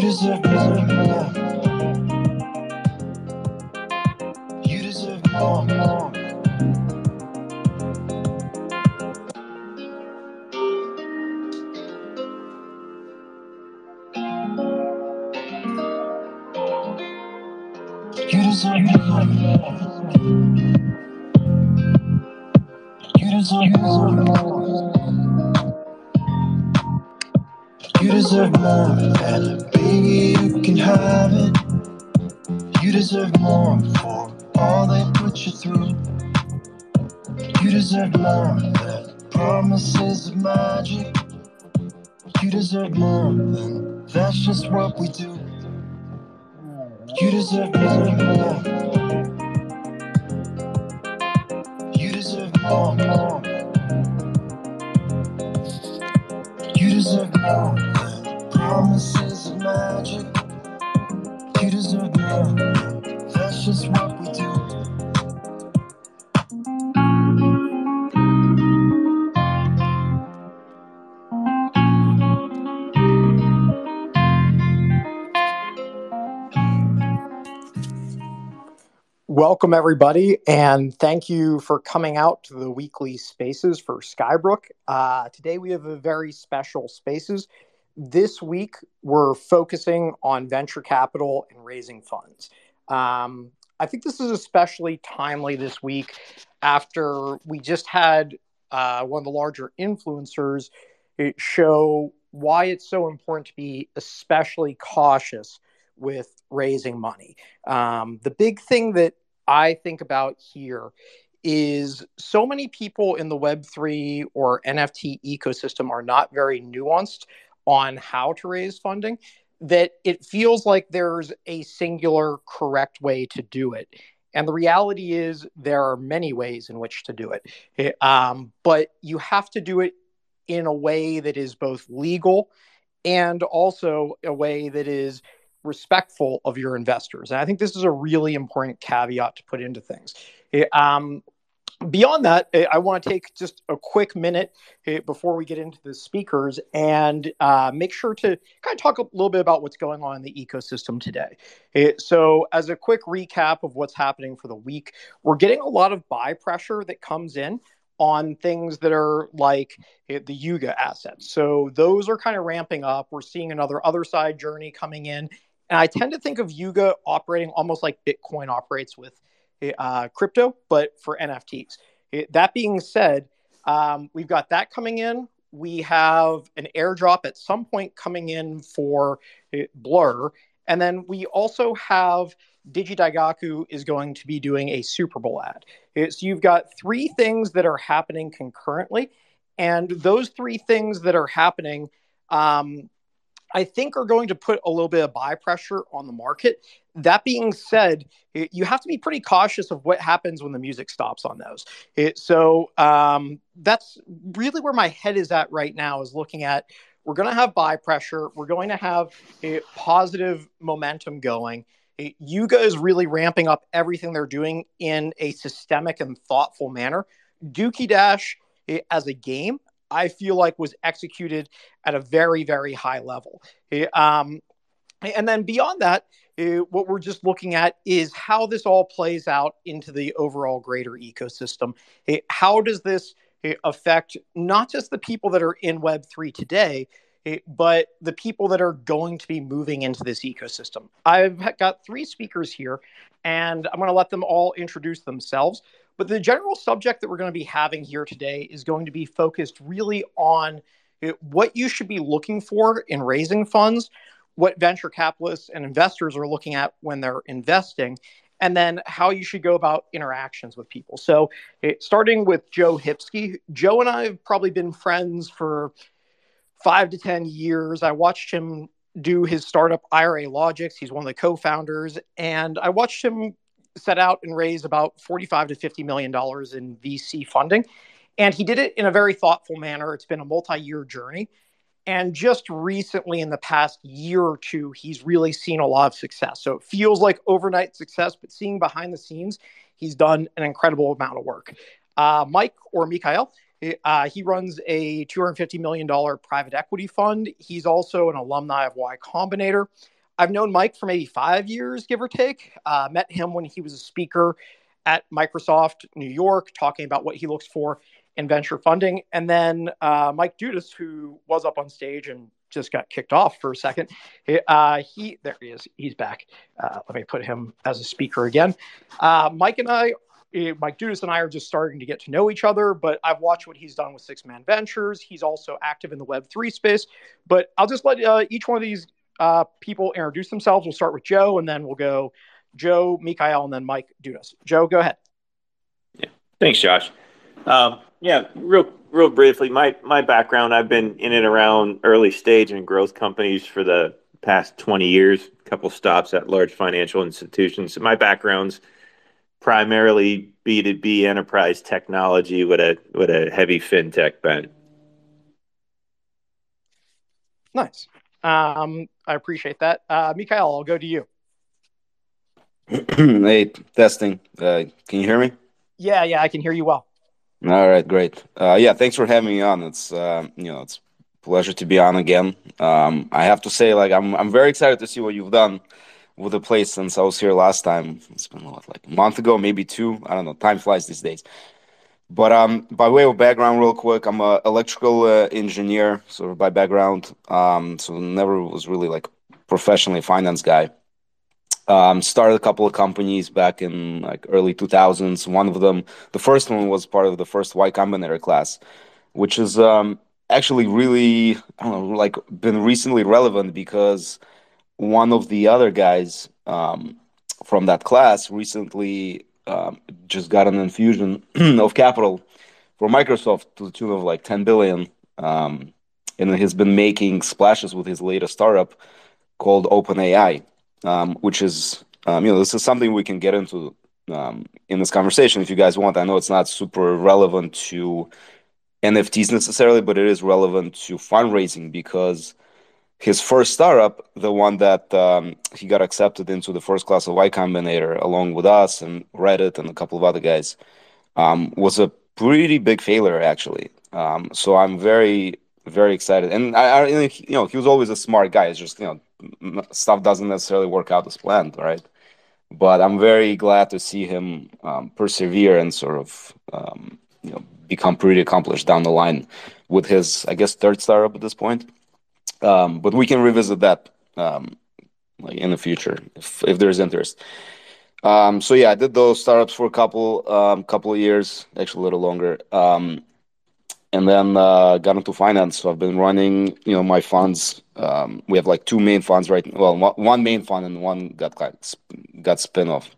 You deserve more. You deserve more, more. You deserve more. You deserve more. You deserve more, and baby, you can have it. You deserve more for all they put you through. You deserve more than promises of magic. You deserve more, and that's just what we do. You deserve more, more. You deserve more, more. You deserve more than promises magic. You deserve more. That's just what we do. Welcome, everybody, and thank you for coming out to the weekly spaces for Skybrook. Uh, today, we have a very special spaces. This week, we're focusing on venture capital and raising funds. Um, I think this is especially timely this week after we just had uh, one of the larger influencers show why it's so important to be especially cautious with raising money. Um, the big thing that I think about here is so many people in the Web3 or NFT ecosystem are not very nuanced on how to raise funding that it feels like there's a singular correct way to do it. And the reality is, there are many ways in which to do it. Um, but you have to do it in a way that is both legal and also a way that is respectful of your investors. And I think this is a really important caveat to put into things. Um, beyond that, eh, I want to take just a quick minute eh, before we get into the speakers and uh, make sure to kind of talk a little bit about what's going on in the ecosystem today. Eh, so, as a quick recap of what's happening for the week, we're getting a lot of buy pressure that comes in on things that are like the Yuga assets. So those are kind of ramping up. We're seeing another Otherside journey coming in and I tend to think of Yuga operating almost like Bitcoin operates with uh, crypto, but for NFTs. That being said, um, we've got that coming in. We have an airdrop at some point coming in for Blur. And then we also have DigiDaigaku is going to be doing a Super Bowl ad. So you've got three things that are happening concurrently. And those three things that are happening um, I think are going to put a little bit of buy pressure on the market. That being said, you have to be pretty cautious of what happens when the music stops on those. It, so um, that's really where my head is at right now. Is looking at we're going to have buy pressure. We're going to have a positive momentum going. Yuga is really ramping up everything they're doing in a systemic and thoughtful manner. Dookie Dash as a game, I feel like was executed at a very, very high level. Um, and then beyond that, uh, what we're just looking at is how this all plays out into the overall greater ecosystem. Uh, how does this uh, affect not just the people that are in Web3 today, but the people that are going to be moving into this ecosystem? I've got three speakers here, and I'm going to let them all introduce themselves. But the general subject that we're going to be having here today is going to be focused really on what you should be looking for in raising funds, what venture capitalists and investors are looking at when they're investing, and then how you should go about interactions with people. So, starting with Joe Hipsky, Joe and I have probably been friends for five to 10 years. I watched him do his startup IRA Logics. He's one of the co-founders, and I watched him set out and raise about 45 to 50 million dollars in VC funding. And he did it in a very thoughtful manner. It's been a multi-year journey. And just recently, in the past year or two, he's really seen a lot of success. So it feels like overnight success, but seeing behind the scenes, he's done an incredible amount of work. Uh, Mike or Mikhail, uh, he runs a $250 million private equity fund. He's also an alumni of Y Combinator. I've known Mike for maybe five years, give or take. Uh, met him when he was a speaker at Microsoft New York, talking about what he looks for in venture funding. And then uh, Mike Dudas, who was up on stage and just got kicked off for a second. Uh, he there he is. He's back. Uh, let me put him as a speaker again. Uh, Mike and I, eh, Mike Dudas and I are just starting to get to know each other. But I've watched what he's done with 6th Man Ventures. He's also active in the Web three space. But I'll just let uh, each one of these uh, people introduce themselves. We'll start with Joe, and then we'll go Joe, Mikhail, and then Mike Dudas. Joe, go ahead. Yeah. Thanks, Josh. Um, yeah, real real briefly, my my background, I've been in and around early stage and growth companies for the past 20 years, a couple stops at large financial institutions. My background's primarily B2B enterprise technology with a with a heavy fintech bent. Nice. Um, I appreciate that. Uh, Mikhail, I'll go to you. hey, testing. Uh, can you hear me? Yeah, yeah, I can hear you well. All right, great. Uh, yeah, thanks for having me on. It's uh, you know it's pleasure to be on again. Um, I have to say, like I'm I'm very excited to see what you've done with the place since I was here last time. It's been what, like a month ago, maybe two. I don't know. Time flies these days. But um, by way of background, real quick, I'm an electrical uh, engineer, sort of by background. Um, so never was really like professionally finance guy. Um, started a couple of companies back in like early 2000s. One of them, the first one was part of the first Y Combinator class, which is um, actually really, I don't know, like been recently relevant because one of the other guys um, from that class recently um, just got an infusion of capital for Microsoft to the tune of like 10 billion. Um, and he's been making splashes with his latest startup called OpenAI um, which is um, you know this is something we can get into um, in this conversation if you guys want. I know it's not super relevant to NFTs necessarily, but it is relevant to fundraising because his first startup, the one that um, he got accepted into the first class of Y Combinator along with us and Reddit and a couple of other guys, um, was a pretty big failure actually. Um, so I'm very very excited, and I, I, you know he was always a smart guy. It's just you know stuff doesn't necessarily work out as planned, right? But I'm very glad to see him um, persevere and sort of um, you know become pretty accomplished down the line with his, I guess, third startup at this point. Um, but we can revisit that um, like in the future if if there's interest. Um, so yeah, I did those startups for a couple um, couple of years, actually a little longer and then uh, got into finance. So I've been running, you know, my funds. Um, we have like two main funds right. Well, one main fund and one got got spin off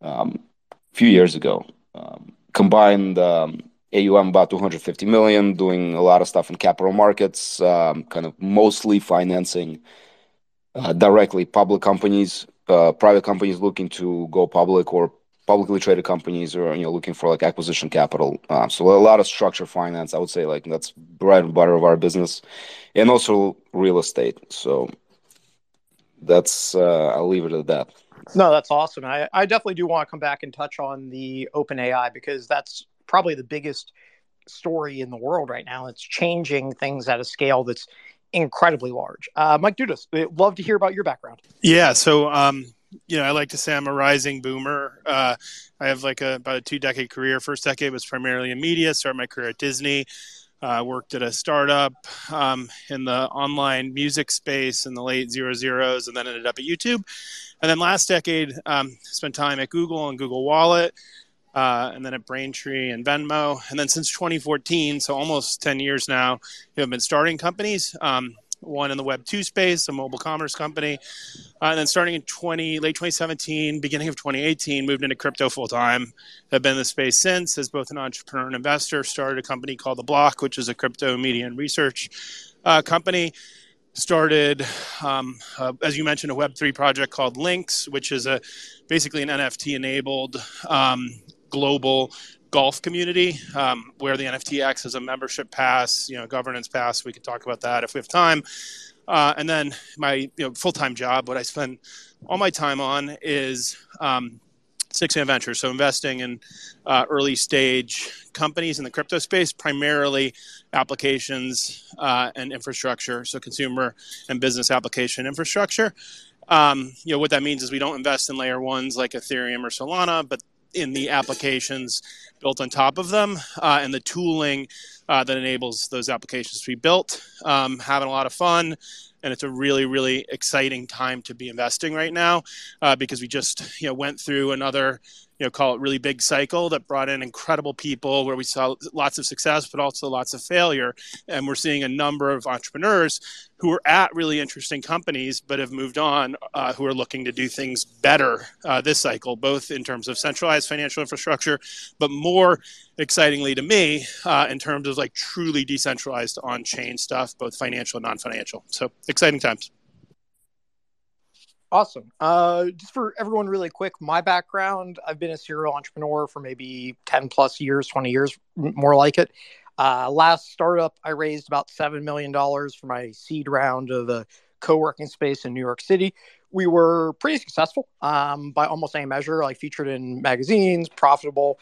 um, a few years ago. Um, combined um, AUM about 250 million, doing a lot of stuff in capital markets, um, kind of mostly financing uh, directly public companies, uh, private companies looking to go public or publicly traded companies are you know looking for like acquisition capital. Um, so a lot of structure finance, I would say like that's bread and butter of our business, and also real estate. So that's uh, I'll leave it at that. No, that's awesome. I, I definitely do want to come back and touch on the OpenAI because that's probably the biggest story in the world right now. It's changing things at a scale that's incredibly large. Uh, Mike Dudas, love to hear about your background. Yeah, so um, you know, I like to say I'm a rising boomer. Uh, I have like a, about a two decade career. First decade was primarily in media. Started my career at Disney. Uh, worked at a startup um, in the online music space in the late zero zeros, and then ended up at YouTube. And then last decade, um, spent time at Google and Google Wallet, uh, and then at Braintree and Venmo. And then since 2014, so almost 10 years now, you know, I've been starting companies. Um, one in the Web two space, a mobile commerce company, uh, and then starting in 20 late 2017, beginning of 2018, moved into crypto full time. Have been in the space since as both an entrepreneur and investor. Started a company called The Block, which is a crypto media and research uh, company. started, um, uh, as you mentioned, a Web3 project called Links, which is a basically an NFT enabled um, global golf community um, where the NFTX is a membership pass, you know, governance pass. We could talk about that if we have time. Uh, and then my you know, full time job, what I spend all my time on is um, 6th Man Ventures. So investing in uh, early stage companies in the crypto space, primarily applications uh, and infrastructure. So consumer and business application infrastructure. Um, you know what that means is we don't invest in layer ones like Ethereum or Solana, but in the applications built on top of them uh, and the tooling uh, that enables those applications to be built. Um, having a lot of fun, and it's a really, really exciting time to be investing right now uh, because we just you know went through another you know call it really big cycle that brought in incredible people where we saw lots of success but also lots of failure. And we're seeing a number of entrepreneurs who are at really interesting companies but have moved on uh, who are looking to do things better uh, this cycle both in terms of centralized financial infrastructure but more excitingly to me uh, in terms of like truly decentralized on-chain stuff both financial and non-financial. So exciting times Awesome. Uh, just for everyone, really quick, my background I've been a serial entrepreneur for maybe 10 plus years, 20 years, more like it. Uh, last startup, I raised about $7 million for my seed round of a co working space in New York City. We were pretty successful um, by almost any measure, like featured in magazines, profitable,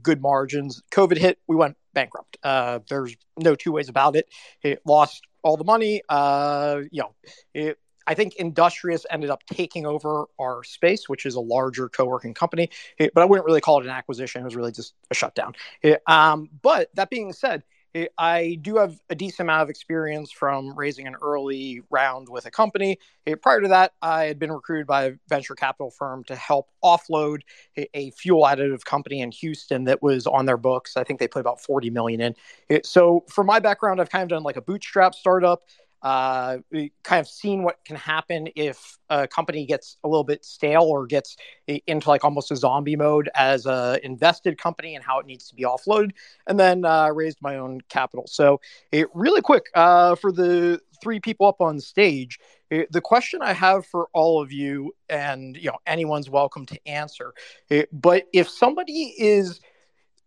good margins. COVID hit, we went bankrupt. Uh, there's no two ways about it. It lost all the money. Uh, you know, it I think Industrious ended up taking over our space, which is a larger co-working company. Eh, but I wouldn't really call it an acquisition. It was really just a shutdown. Eh, um, but that being said, eh, I do have a decent amount of experience from raising an early round with a company. Prior to that, I had been recruited by a venture capital firm to help offload a fuel additive company in Houston that was on their books. I think they put about 40 million in. So, for my background, I've kind of done like a bootstrap startup uh, kind of seen what can happen if a company gets a little bit stale or gets into like almost a zombie mode as a invested company and how it needs to be offloaded, and then uh, raised my own capital. So, it really quick uh, for the three people up on stage. It, the question I have for all of you, and you know anyone's welcome to answer, it, but if somebody is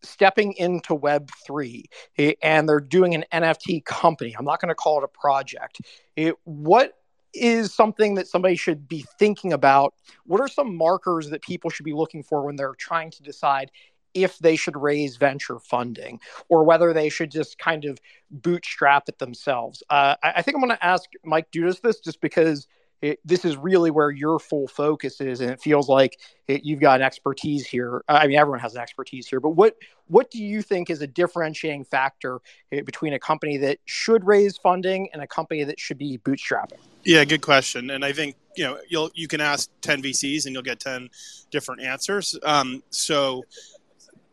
stepping into Web3 eh, and they're doing an NFT company. I'm not going to call it a project. It, what is something that somebody should be thinking about? What are some markers that people should be looking for when they're trying to decide if they should raise venture funding or whether they should just kind of bootstrap it themselves? Uh, I, I, think I'm going to ask Mike Dudas this just because it, this is really where your full focus is, and it feels like it, you've got an expertise here. I mean, everyone has an expertise here, but what what do you think is a differentiating factor eh, between a company that should raise funding and a company that should be bootstrapping? Yeah, good question. And I think you know you'll you can ask ten VCs and you'll get ten different answers. Um, so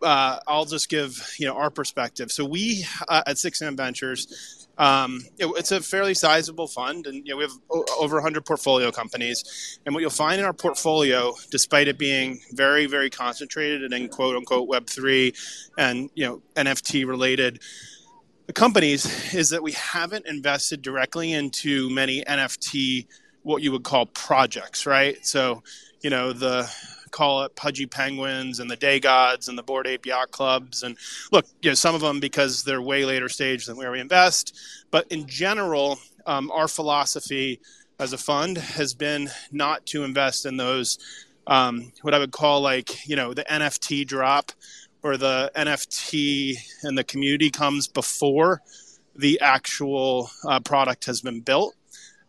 uh, I'll just give you know our perspective. So we uh, at Six M Ventures um, it, it's a fairly sizable fund, and you know, we have o- over 100 portfolio companies. And what you'll find in our portfolio, despite it being very, very concentrated in quote unquote Web three and you know NFT related companies, is that we haven't invested directly into many NFT what you would call projects, right? So, you know the call it Pudgy Penguins and the DeGods and the Bored Ape Yacht Clubs. And look, you know, some of them because they're way later stage than where we invest. But in general, um, our philosophy as a fund has been not to invest in those um, what I would call like you know the NFT drop or the NFT and the community comes before the actual uh, product has been built.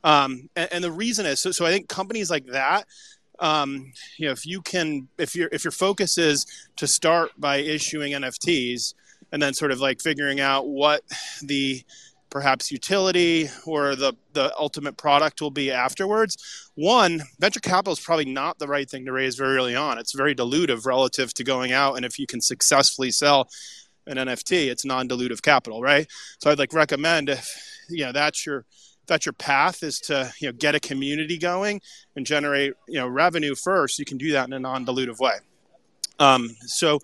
Um, and, and, the reason is so, so I think companies like that um, you know, if you can, if your if your focus is to start by issuing NFTs and then sort of like figuring out what the perhaps utility or the the ultimate product will be afterwards. One, venture capital is probably not the right thing to raise very early on. It's very dilutive relative to going out, and if you can successfully sell an NFT, it's non-dilutive capital, right? So I'd like recommend if you know that's your that's your path is to you know get a community going and generate you know revenue first you can do that in a non-dilutive way. Um, so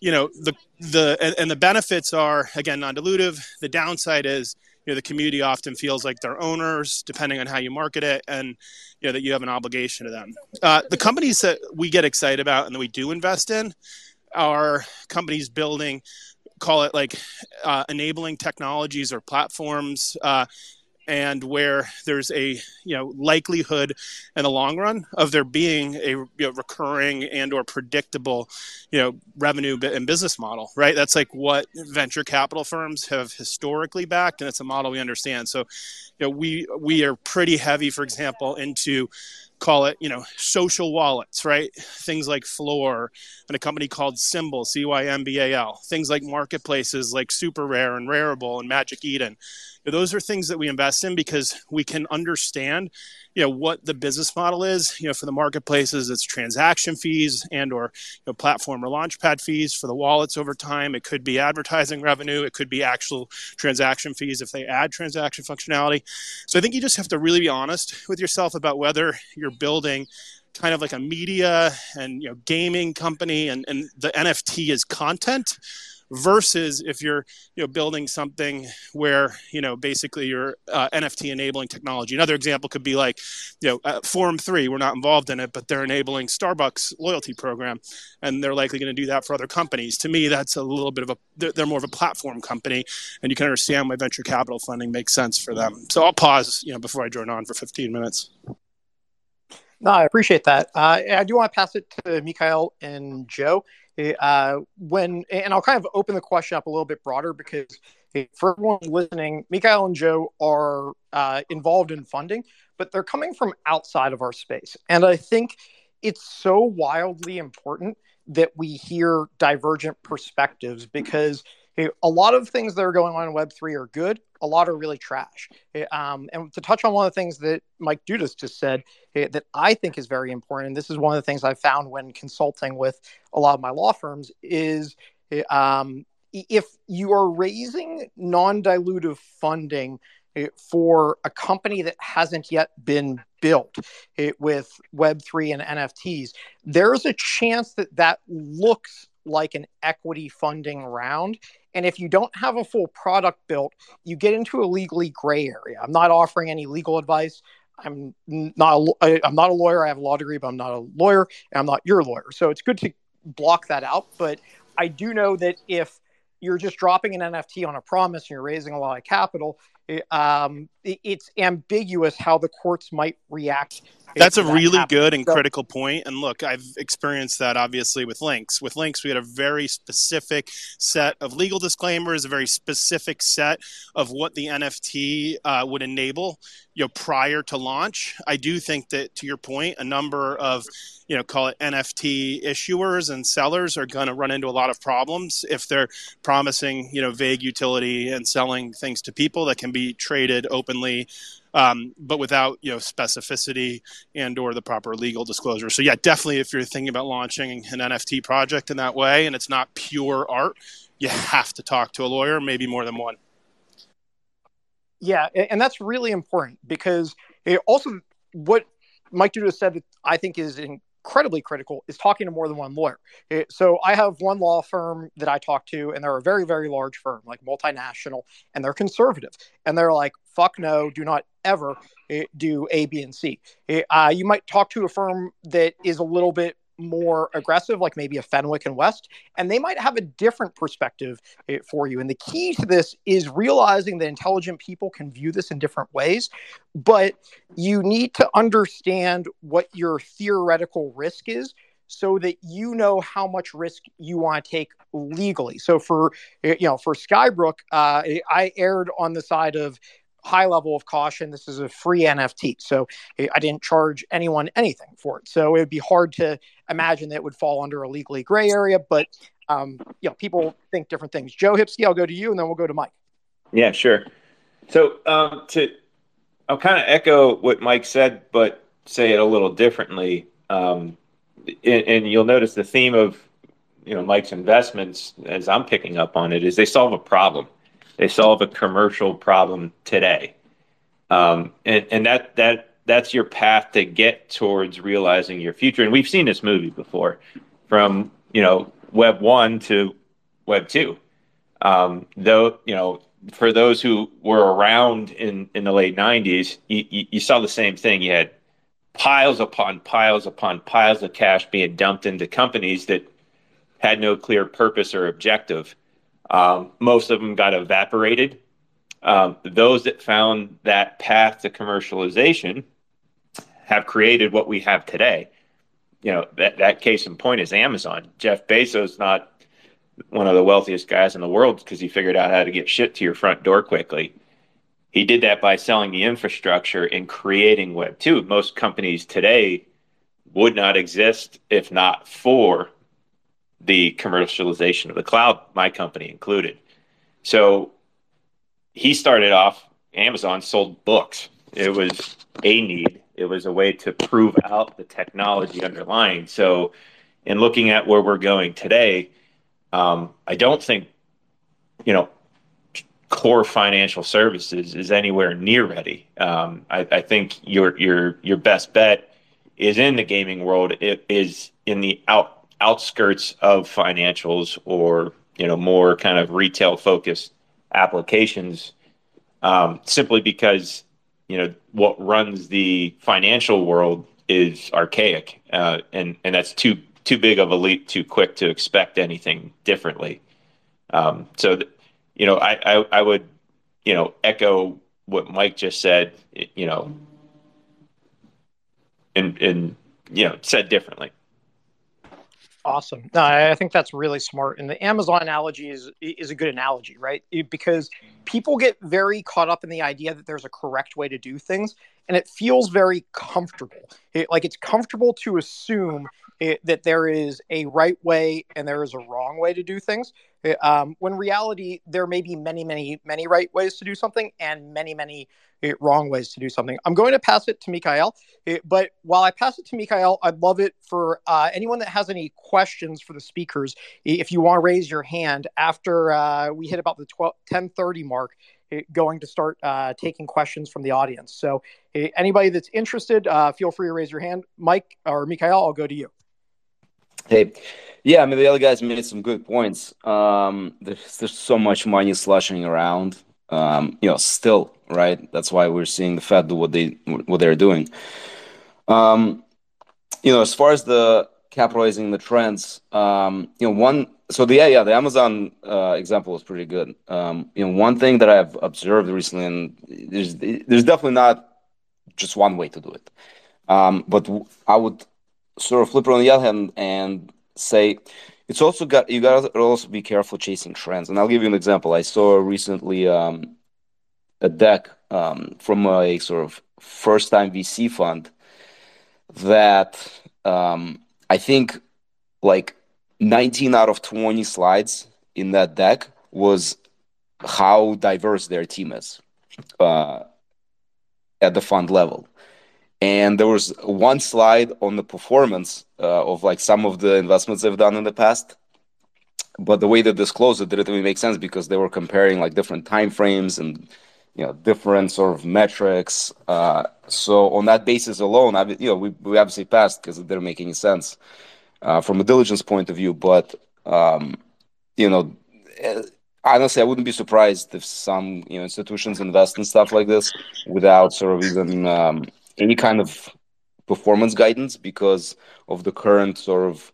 you know the the and, and, the benefits are again non-dilutive. The downside is you know the community often feels like they're owners depending on how you market it and you know that you have an obligation to them. Uh, the companies that we get excited about and that we do invest in are companies building call it like uh, enabling technologies or platforms uh, and where there's a you know likelihood in the long run of there being a you know, recurring and or predictable you know revenue and business model right that's like what venture capital firms have historically backed and it's a model we understand so you know we we are pretty heavy for example into call it, you know, social wallets, right? Things like Floor and a company called Cymbal C Y M B A L. Things like marketplaces like SuperRare and Rarible and Magic Eden. Those are things that we invest in because we can understand you know what the business model is. You know for the marketplaces it's transaction fees and or you know, platform or launchpad fees. For the wallets over time it could be advertising revenue. It could be actual transaction fees if they add transaction functionality. So i think you just have to really be honest with yourself about whether you're building kind of like a media and you know gaming company and, and the nft is content versus if you're you know building something where you know basically you're uh, NFT enabling technology. Another example could be like you know uh, Forum3. We're not involved in it, but they're enabling Starbucks loyalty program, and they're likely going to do that for other companies. To me, that's a little bit of a they're, they're more of a platform company, and you can understand why venture capital funding makes sense for them. So I'll pause you know before I join on for 15 minutes. No, I appreciate that. Uh, I do want to pass it to Mikhail and Joe. Uh, when and I'll kind of open the question up a little bit broader because for everyone listening, Mikhail and Joe are uh, involved in funding, but they're coming from outside of our space, and I think it's so wildly important that we hear divergent perspectives because a lot of things that are going on in Web3 are good. A lot are really trash. Um, and to touch on one of the things that Mike Dudas just said that I think is very important, and this is one of the things I've found when consulting with a lot of my law firms, is um, if you are raising non dilutive funding for a company that hasn't yet been built with Web3 and NFTs, there's a chance that that looks like an equity funding round. And if you don't have a full product built, you get into a legally gray area. I'm not offering any legal advice. I'm not a, I'm not a lawyer. I have a law degree, but I'm not a lawyer, and I'm not your lawyer. So it's good to block that out. But I do know that if you're just dropping an NFT on a promise and you're raising a lot of capital, um, it's ambiguous how the courts might react that's a that really happen. good and so, critical point. And look, I've experienced that obviously with links. With links, we had a very specific set of legal disclaimers, a very specific set of what the NFT uh, would enable, you know, prior to launch. I do think that, to your point, a number of you know, call it NFT issuers and sellers are going to run into a lot of problems if they're promising, you know, vague utility and selling things to people that can be traded openly um, but without you know specificity and or the proper legal disclosure. So yeah, definitely if you're thinking about launching an NFT project in that way and it's not pure art, you have to talk to a lawyer, maybe more than one. Yeah, and that's really important because also what Mike Dudas said that I think is in, incredibly critical is talking to more than one lawyer. It, so I have one law firm that I talk to, and they're a very, very large firm, like multinational, and they're conservative. And they're like, fuck no, do not ever uh, do A, B, and C. Uh, you might talk to a firm that is a little bit more aggressive, like maybe a Fenwick and West, and they might have a different perspective eh, for you. And the key to this is realizing that intelligent people can view this in different ways, but you need to understand what your theoretical risk is so that you know how much risk you want to take legally. So for eh, you know for Skybrook, uh, I erred on the side of high level of caution. This is a free NFT, so I didn't charge anyone anything for it. So it would be hard to imagine that it would fall under a legally gray area. But um, you know, people think different things. Joe Hipsky, I'll go to you, and then we'll go to Mike. Yeah, sure. So um, to I'll kind of echo what Mike said, but say it a little differently. Um, and, and you'll notice the theme of you know Mike's investments, as I'm picking up on it, is they solve a problem they solve a commercial problem today. Um, and, and that, that, that's your path to get towards realizing your future. And we've seen this movie before from, you know, web one to web two. Um, though, you know, for those who were around in, in the late 90s, you, you, you saw the same thing. You had piles upon piles upon piles of cash being dumped into companies that had no clear purpose or objective. Um, most of them got evaporated. Um, those that found that path to commercialization have created what we have today. You know, that, that case in point is Amazon. Jeff Bezos, is not one of the wealthiest guys in the world because he figured out how to get shit to your front door quickly. He did that by selling the infrastructure and creating Web 2. Most companies today would not exist if not for the commercialization of the cloud, my company included. So he started off, Amazon sold books. It was a need, it was a way to prove out the technology underlying. So, in looking at where we're going today, um, I don't think, you know, core financial services is anywhere near ready. Um, I, I, think your your your best bet is in the gaming world. It is in the out outskirts of financials or you know more kind of retail focused applications. Um, simply because you know what runs the financial world is archaic, uh, and and that's too too big of a leap, too quick to expect anything differently. Um, so, th- you know, I, I, I would, you know, echo what Mike just said. You know, and and you know, said differently. Awesome. No, I think that's really smart. And the Amazon analogy is is a good analogy, right? Because people get very caught up in the idea that there's a correct way to do things, and it feels very comfortable. It, like it's comfortable to assume it, that there is a right way and there is a wrong way to do things. Um, when reality, there may be many, many, many right ways to do something and many, many wrong ways to do something. I'm going to pass it to Mikhail, but while I pass it to Mikhail, I'd love it for uh, anyone that has any questions for the speakers. If you want to raise your hand after uh, we hit about the 12, 1030 mark, going to start uh, taking questions from the audience. So anybody that's interested, uh, feel free to raise your hand. Mike or Mikhail, I'll go to you. Hey, yeah, I mean the other guys made some good points. Um, there's there's so much money slushing around um, you know, still, right? That's why we're seeing the Fed do what they what they're doing. Um, you know, as far as the capitalizing the trends, um, you know, one so the yeah, yeah the Amazon uh, example was pretty good. Um, you know, one thing that I've observed recently, and there's there's definitely not just one way to do it, um, but I would sort of flip it on the other hand and say it's also got you got to also be careful chasing trends. And I'll give you an example. I saw recently um, a deck um, from a sort of first time VC fund that um, I think like 19 out of 20 slides in that deck was how diverse their team is uh, at the fund level and there was one slide on the performance uh, of like some of the investments they've done in the past. But the way they disclosed it didn't really make sense because they were comparing like different time frames and you know different sort of metrics. Uh, so on that basis alone I, you know we, we obviously passed because it didn't make any sense uh, from a diligence point of view. But um, you know eh, honestly i wouldn't be surprised if some you know institutions invest in stuff like this without sort of even um, any kind of performance guidance because of the current sort of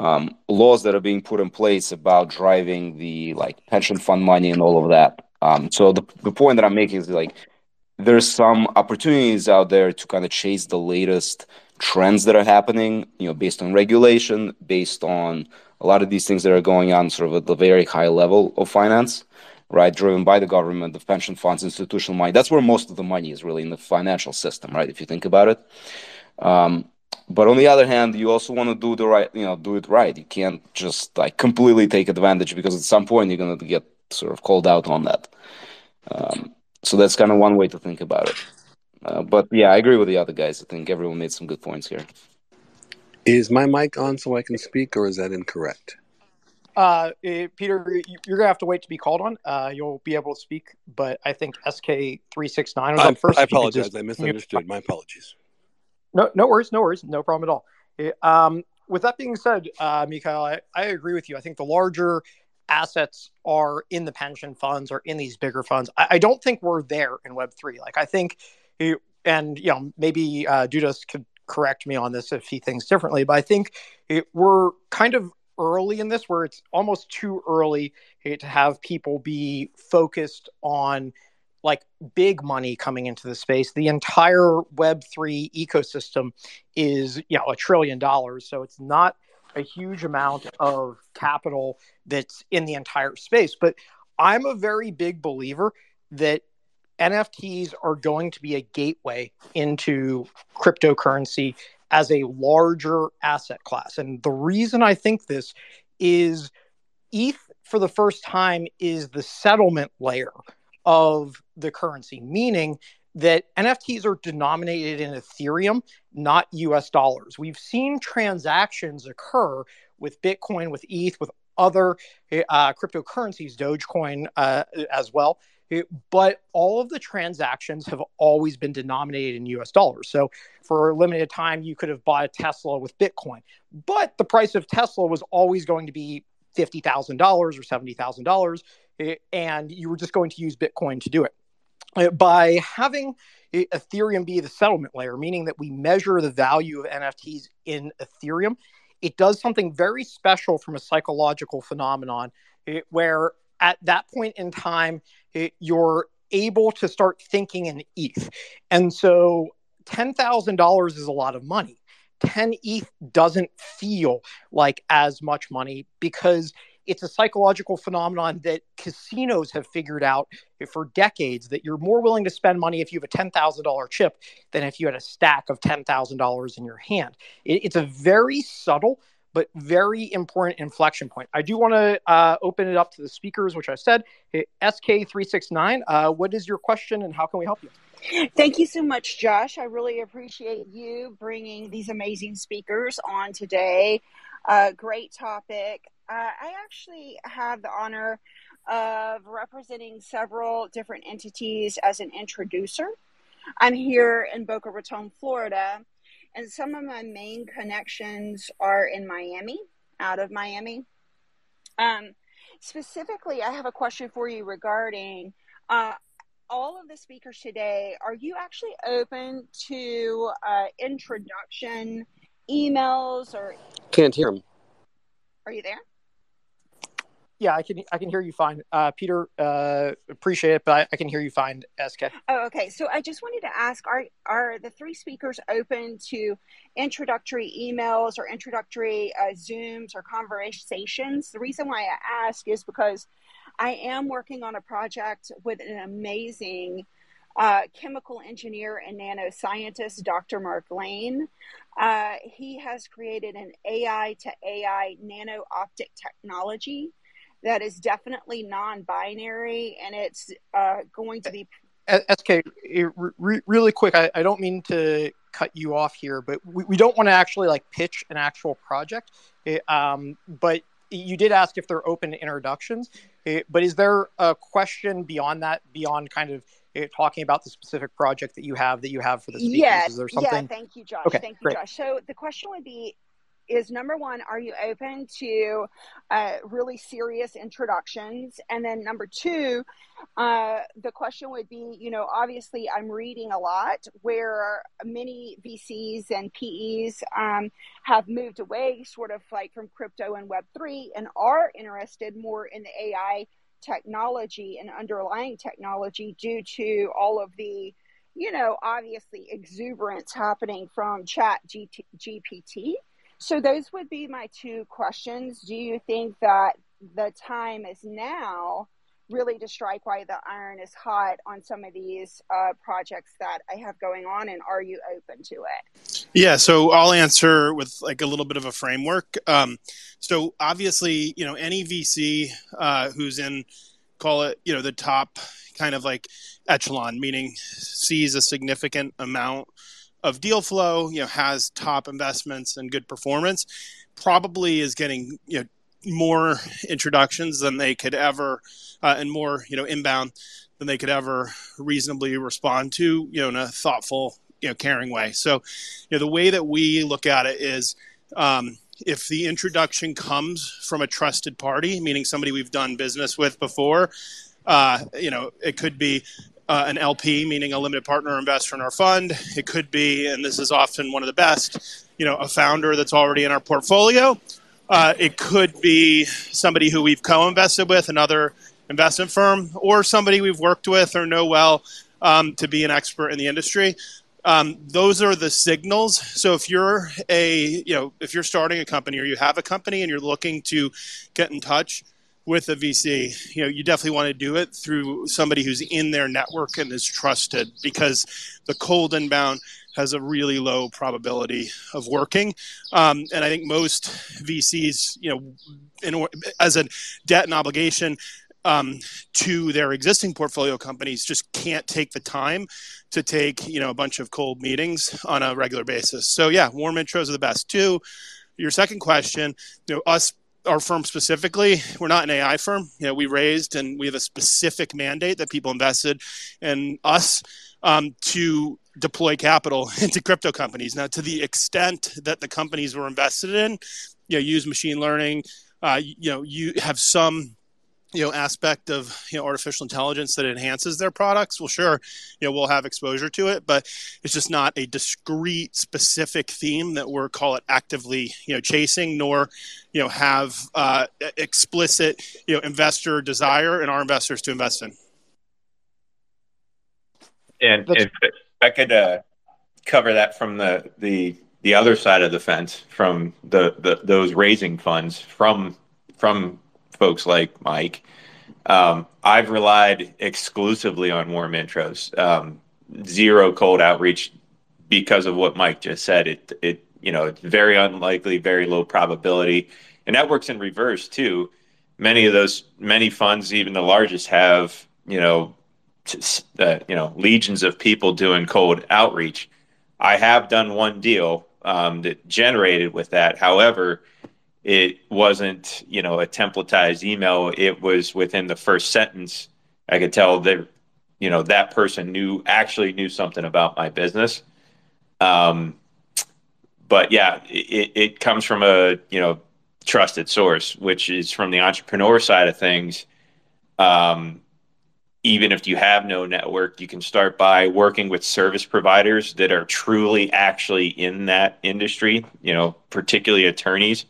um, laws that are being put in place about driving the like pension fund money and all of that. Um, so the the point that I'm making is like there's some opportunities out there to kind of chase the latest trends that are happening, you know, based on regulation, based on a lot of these things that are going on sort of at the very high level of finance right, driven by the government, the pension funds, institutional money. That's where most of the money is really in the financial system, right? If you think about it. Um, but on the other hand, you also want to do the right, you know, do it right. You can't just like completely take advantage because at some point you're going to get sort of called out on that. Um, so that's kind of one way to think about it. Uh, but yeah, I agree with the other guys. I think everyone made some good points here. Is my mic on so I can speak, or is that incorrect? Uh, eh, Peter, you're gonna have to wait to be called on. Uh, you'll be able to speak, but I think SK three six nine was up first. I apologize. I misunderstood. My apologies. No, no worries, no worries, no problem at all. Eh, um, with that being said, uh, Mikhail, I, I agree with you. I think the larger assets are in the pension funds or in these bigger funds. I, I don't think we're there in Web three. Like I think, and you know, maybe uh, Dudas could correct me on this if he thinks differently, but I think it, we're kind of early in this where it's almost too early to have people be focused on like big money coming into the space. The entire Web3 ecosystem is, you know, a trillion dollars. So it's not a huge amount of capital that's in the entire space. But I'm a very big believer that NFTs are going to be a gateway into cryptocurrency as a larger asset class. And the reason I think this is ETH for the first time is the settlement layer of the currency, meaning that NFTs are denominated in Ethereum, not US dollars. We've seen transactions occur with Bitcoin, with ETH, with other uh, cryptocurrencies, Dogecoin uh, as well. But all of the transactions have always been denominated in US dollars. So for a limited time, you could have bought a Tesla with Bitcoin, but the price of Tesla was always going to be $50,000 or $70,000, eh, and you were just going to use Bitcoin to do it. Uh, by having Ethereum be the settlement layer, meaning that we measure the value of NFTs in Ethereum, it does something very special from a psychological phenomenon eh, where at that point in time, it, you're able to start thinking in ETH. And so $10,000 is a lot of money. 10 ETH doesn't feel like as much money because it's a psychological phenomenon that casinos have figured out for decades that you're more willing to spend money if you have a $10,000 chip than if you had a stack of $10,000 in your hand. It, it's a very subtle but very important inflection point. I do want to uh, open it up to the speakers, which I said. Hey, SK369, uh, what is your question and how can we help you? Thank you so much, Josh. I really appreciate you bringing these amazing speakers on today. Uh, great topic. Uh, I actually have the honor of representing several different entities as an introducer. I'm here in Boca Raton, Florida, and some of my main connections are in Miami, out of Miami. Um, specifically, I have a question for you regarding uh, all of the speakers today. Are you actually open to uh, introduction emails or? Can't hear them. Are you there? Yeah, I can I can hear you fine. Uh, Peter, uh, appreciate it, but I, I, can hear you fine, SK. Oh, okay. So I just wanted to ask: Are are the three speakers open to introductory emails or introductory uh, Zooms or conversations? The reason why I ask is because I am working on a project with an amazing uh, chemical engineer and nanoscientist, Dr. Mark Lane. Uh, he has created an AI to AI nano optic technology that is definitely non-binary and it's uh, going to be eh, eh, sk eh, re- really quick I, I, don't mean to cut you off here but we, we don't want to actually like pitch an actual project. It, um, but you did ask if they're open to introductions. It, but is there a question beyond that beyond kind of it, talking about the specific project that you have that you have for the speakers? Yes, is there something? yeah thank you josh. Okay, thank you great. josh. So the question would be is number one, are you open to uh, really serious introductions? And then number two, uh, the question would be, you know, obviously I'm reading a lot where many VCs and PEs um, have moved away sort of like from crypto and Web3 and are interested more in the AI technology and underlying technology due to all of the you know, obviously exuberance happening from chat GPT so those would be my two questions. Do you think that the time is now really to strike while the iron is hot on some of these uh, projects that I have going on, and are you open to it? Yeah, so I'll answer with like a little bit of a framework. Um, so obviously, you know, any VC uh, who's in, call it, you know, the top kind of like echelon, meaning sees a significant amount of deal flow, you know, has top investments and good performance, probably is getting you know more introductions than they could ever, uh, and more you know inbound than they could ever reasonably respond to, you know, in a thoughtful, you know, caring way. So, you know, the way that we look at it is. Um, if the introduction comes from a trusted party, meaning somebody we've done business with before, uh, you know, it could be uh, an LP, meaning a limited partner investor in our fund. It could be, and this is often one of the best, you know, a founder that's already in our portfolio. Uh, it could be somebody who we've co-invested with, another investment firm, or somebody we've worked with or know well um, to be an expert in the industry. Um, those are the signals. So if you're a, you know, if you're starting a company or you have a company and you're looking to get in touch with a VC, you know, you definitely want to do it through somebody who's in their network and is trusted because the cold inbound has a really low probability of working. Um, and I think most VCs, you know, in, as a debt and obligation um, to their existing portfolio companies, just can't take the time to take, you know, a bunch of cold meetings on a regular basis. So yeah, warm intros are the best. Two, your second question, you know, us our firm specifically, we're not an AI firm. You know, we raised and we have a specific mandate that people invested in us um, to deploy capital into crypto companies. Now, to the extent that the companies were invested in, you know, use machine learning, uh, you know, you have some you know aspect of you know artificial intelligence that enhances their products well sure you know we'll have exposure to it but it's just not a discrete specific theme that we're call it actively you know chasing nor you know have uh, explicit you know investor desire and our investors to invest in. And if i could uh, cover that from the the the other side of the fence from the, the those raising funds from from folks like Mike. Um, I've relied exclusively on warm intros, um, zero cold outreach because of what Mike just said. It, it, you know, it's very unlikely, very low probability, and that works in reverse too. Many of those, many funds, even the largest, have you know, uh, you know, legions of people doing cold outreach. I have done one deal um, that generated with that. However, it wasn't you know a templatized email. It was within the first sentence. I could tell that you know that person knew actually knew something about my business. Um, but yeah it, it comes from a you know trusted source which is from the entrepreneur side of things. Um, even if you have no network you can start by working with service providers that are truly actually in that industry you know particularly attorneys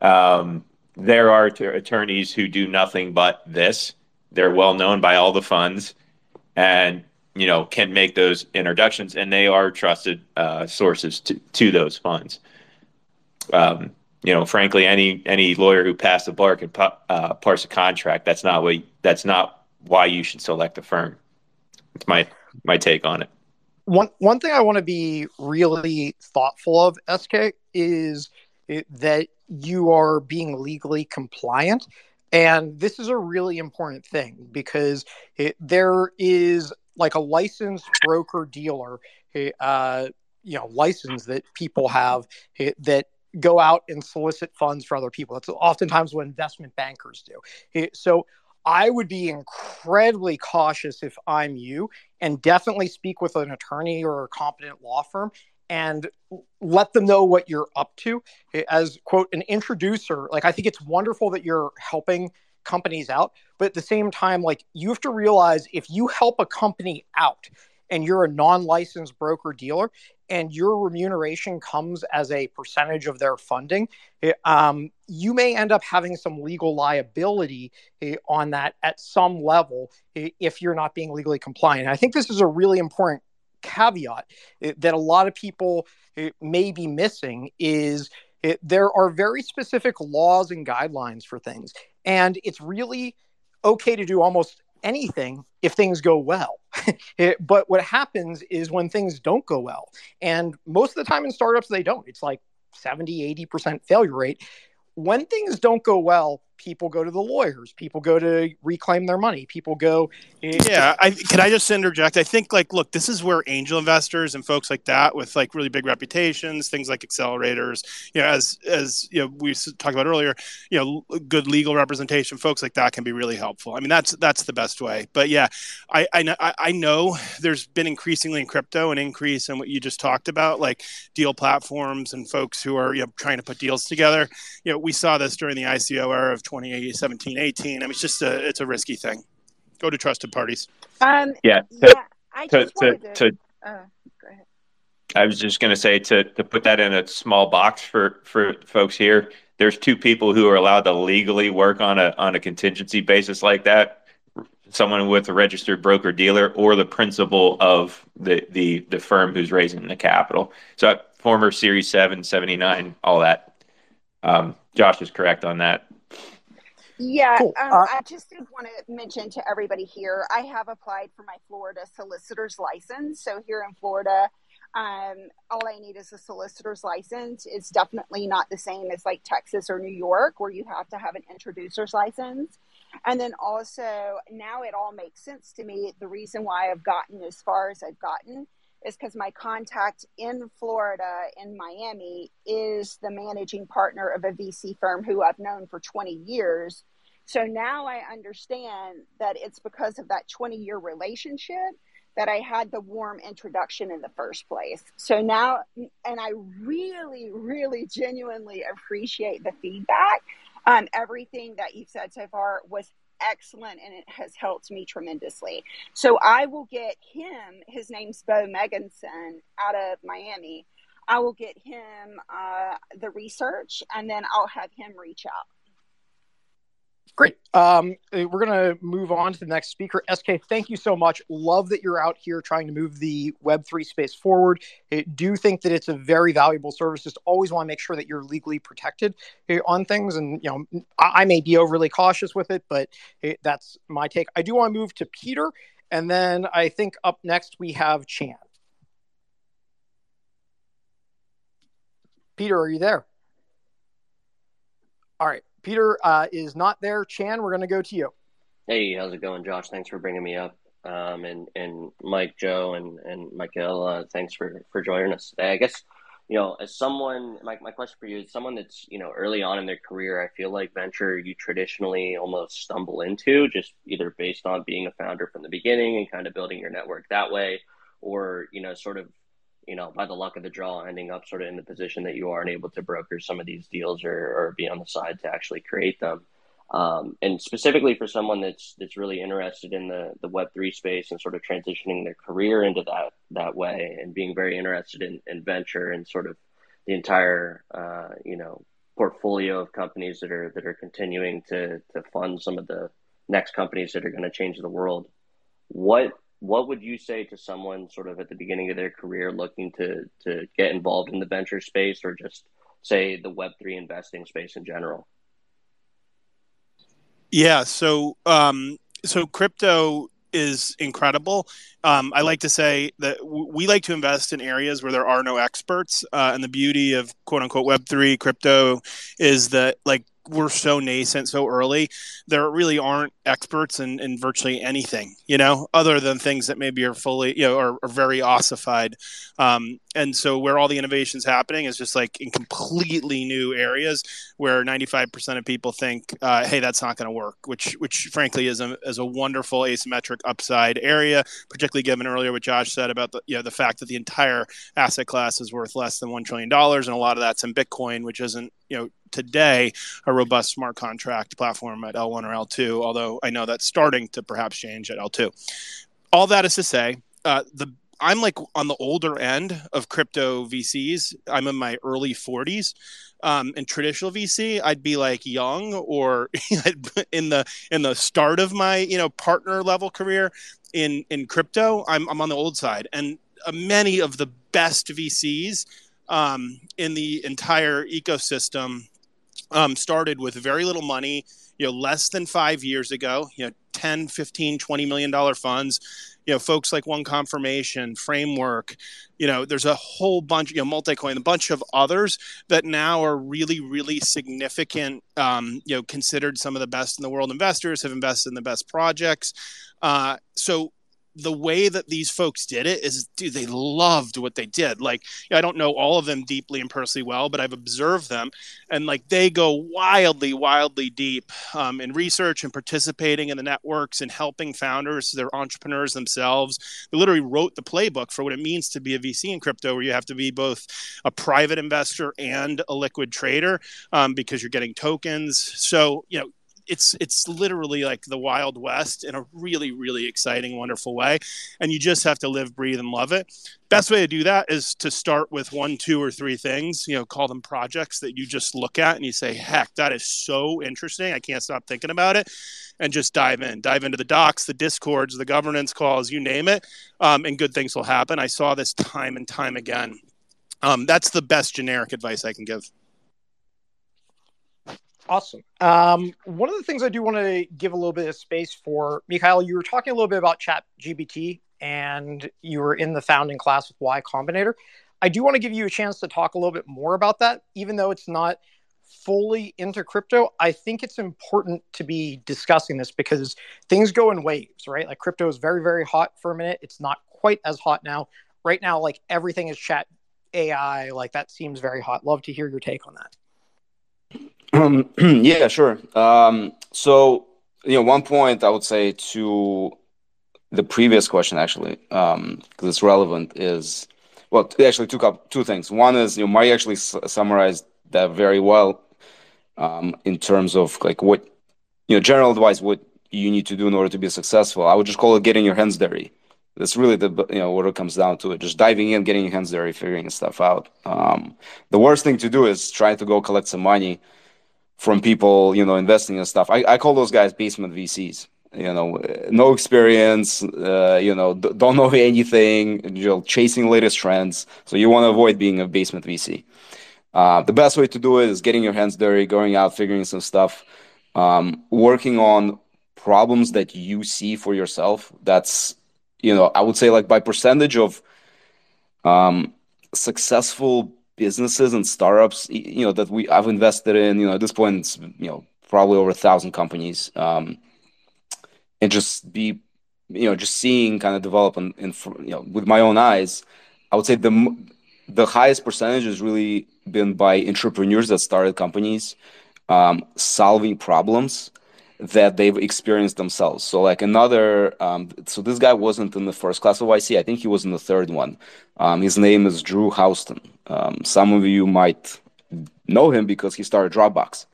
um, there are t- attorneys who do nothing but this. They're well known by all the funds, and you know can make those introductions, and they are trusted uh, sources to to those funds. Um, you know, frankly, any any lawyer who passed the bar can uh, parse a contract. That's not what. That's not why you should select a firm. It's my my take on it. One one thing I want to be really thoughtful of, SK, is it, that you are being legally compliant. And this is a really important thing because it, there is like a licensed broker dealer, eh, uh, you know, license that people have eh, that go out and solicit funds for other people. That's oftentimes what investment bankers do. Eh, so I would be incredibly cautious if I'm you and definitely speak with an attorney or a competent law firm and let them know what you're up to. As quote an introducer like i think it's wonderful that you're helping companies out but at the same time like you have to realize if you help a company out and you're a non-licensed broker dealer and your remuneration comes as a percentage of their funding eh, um, you may end up having some legal liability eh, on that at some level eh, if you're not being legally compliant. I think this is a really important caveat that a lot of people eh, may be missing is it, eh, there are very specific laws and guidelines for things. And it's really okay to do almost anything if things go well. eh, but what happens is when things don't go well, and most of the time in startups, they don't. It's like 70, 80% failure rate. When things don't go well, people go to the lawyers people go to reclaim their money people go yeah I, can i just interject? I think like look this is where angel investors and folks like that with like really big reputations things like accelerators you know as as you know we talked about earlier you know good legal representation folks like that can be really helpful. I mean that's that's the best way. But yeah i i, I know there's been increasingly in crypto an increase in what you just talked about like deal platforms and folks who are you know trying to put deals together. You know we saw this during the ico era of 2017, 18. I mean, it's just a it's a risky thing. Go to trusted parties. Um, yeah. To, yeah. I to, to, to, to uh, go ahead. I was just going to say to to put that in a small box for for folks here. There's two people who are allowed to legally work on a on a contingency basis like that. Someone with a registered broker dealer or the principal of the the the firm who's raising the capital. So former Series 7, 79, all that. Um, Josh is correct on that. Yeah, cool. um, uh, I just did want to mention to everybody here, I have applied for my Florida solicitor's license. So here in Florida, um, all I need is a solicitor's license. It's definitely not the same as like Texas or New York, where you have to have an introducer's license. And then also, now it all makes sense to me. The reason why I've gotten as far as I've gotten is because my contact in Florida, in Miami, is the managing partner of a VC firm who I've known for 20 years. So now I understand that it's because of that 20 year relationship that I had the warm introduction in the first place. So now, and I really, really genuinely appreciate the feedback. Um, everything that you've said so far was excellent and it has helped me tremendously. So I will get him, his name's Bo Meganson out of Miami. I will get him uh, the research and then I'll have him reach out. Great. Um, uh, we're going to move on to the next speaker. SK, thank you so much. Love that you're out here trying to move the Web3 space forward. I do think that it's a very valuable service. Just always want to make sure that you're legally protected uh, on things. And, you know, I may be overly cautious with it, but that's my take. I do want to move to Peter. And then I think up next we have Chan. Peter, are you there? All right. Peter uh, is not there. Chan, we're going to go to you. Hey, how's it going, Josh? Thanks for bringing me up. Um, and and Mike, Joe, and and Michael, uh, thanks for for joining us today. I guess you know, as someone, my my question for you is someone that's you know early on in their career. I feel like venture you traditionally almost stumble into just either based on being a founder from the beginning and kind of building your network that way, or you know, sort of you know, by the luck of the draw, ending up sort of in the position that you are and able to broker some of these deals or, or be on the side to actually create them. Um, and specifically for someone that's that's really interested in the the Web three space and sort of transitioning their career into that that way and being very interested in, in venture and sort of the entire uh, you know portfolio of companies that are that are continuing to to fund some of the next companies that are going to change the world. What what would you say to someone sort of at the beginning of their career looking to to get involved in the venture space or just say the web3 investing space in general yeah so um so crypto is incredible. Um, I like to say that w- we like to invest in areas where there are no experts, uh, and the beauty of quote unquote Web three crypto is that like we're so nascent so early there really aren't experts in, in virtually anything you know other than things that maybe are fully you know are, are very ossified. Um, and so where all the innovations happening is just like in completely new areas where 95% of people think uh, hey that's not going to work which which frankly is a, is a wonderful asymmetric upside area particularly given earlier what josh said about the you know the fact that the entire asset class is worth less than $1 trillion and a lot of that's in bitcoin which isn't you know today a robust smart contract platform at L1 or L2, although I know that's starting to perhaps change at L2. All that is to say, uh, the I'm like on the older end of crypto VCs. I'm in my early 40s. Um, in traditional VC, I'd be like young or in the in the start of my you know partner level career. In in crypto, I'm I'm on the old side, and uh, many of the best VCs um, in the entire ecosystem um, started with very little money you know less than five years ago you know 10 15 20 million dollar funds you know folks like one confirmation framework you know there's a whole bunch you know multicoin a bunch of others that now are really really significant um, you know considered some of the best in the world investors have invested in the best projects. Uh, so the way that these folks did it is dude they loved what they did. Like i don't know all of them deeply and personally well but i've observed them. And like they go wildly wildly deep um, in research and participating in the networks and helping founders they're entrepreneurs themselves. They literally wrote the playbook for what it means to be a vc in crypto where you have to be both a private investor and a liquid trader um, because you're getting tokens. So you know it's it's literally like the wild west in a really really exciting wonderful way and you just have to live breathe and love it. Best way to do that is to start with one two or three things you know call them projects that you just look at and you say heck that is so interesting. I can't stop thinking about it and just dive in. Dive into the docs the discords the governance calls you name it um, and good things will happen. I saw this time and time again. Um, that's the best generic advice i can give Awesome. Um, one of the things I do want to give a little bit of space for, Mikhail, you were talking a little bit about Chat GPT and you were in the founding class with Y Combinator. I do want to give you a chance to talk a little bit more about that, even though it's not fully into crypto. I think it's important to be discussing this because things go in waves, right? Like crypto is very, very hot for a minute. It's not quite as hot now. Right now, like everything is chat AI, like that seems very hot. Love to hear your take on that. Um, yeah, sure. Um, so, you know, one point I would say to the previous question, actually, because um, it's relevant, is well, actually, two two things. One is, you know, Mari actually summarized that very well um, in terms of like what, you know, general advice, what you need to do in order to be successful. I would just call it getting your hands dirty. That's really the you know what it comes down to. It just diving in, getting your hands dirty, figuring stuff out. Um, the worst thing to do is try to go collect some money from people, you know, investing in stuff. I, I call those guys basement VCs. You know, no experience, uh, you know, d- don't know anything, you know, chasing latest trends. So you want to avoid being a basement VC. Uh, the best way to do it is getting your hands dirty, going out, figuring some stuff, um, working on problems that you see for yourself. That's, you know, I would say like by percentage of um, successful businesses and startups you know that we I've invested in you know at this point it's you know probably over a thousand companies um, and just be you know just seeing kind of develop in, in you know with my own eyes I would say the the highest percentage has really been by entrepreneurs that started companies um, solving problems that they've experienced themselves. So like another, um, so this guy wasn't in the first class of YC. I think he was in the third one. Um, his name is Drew Houston. Um, some of you might know him because he started Dropbox.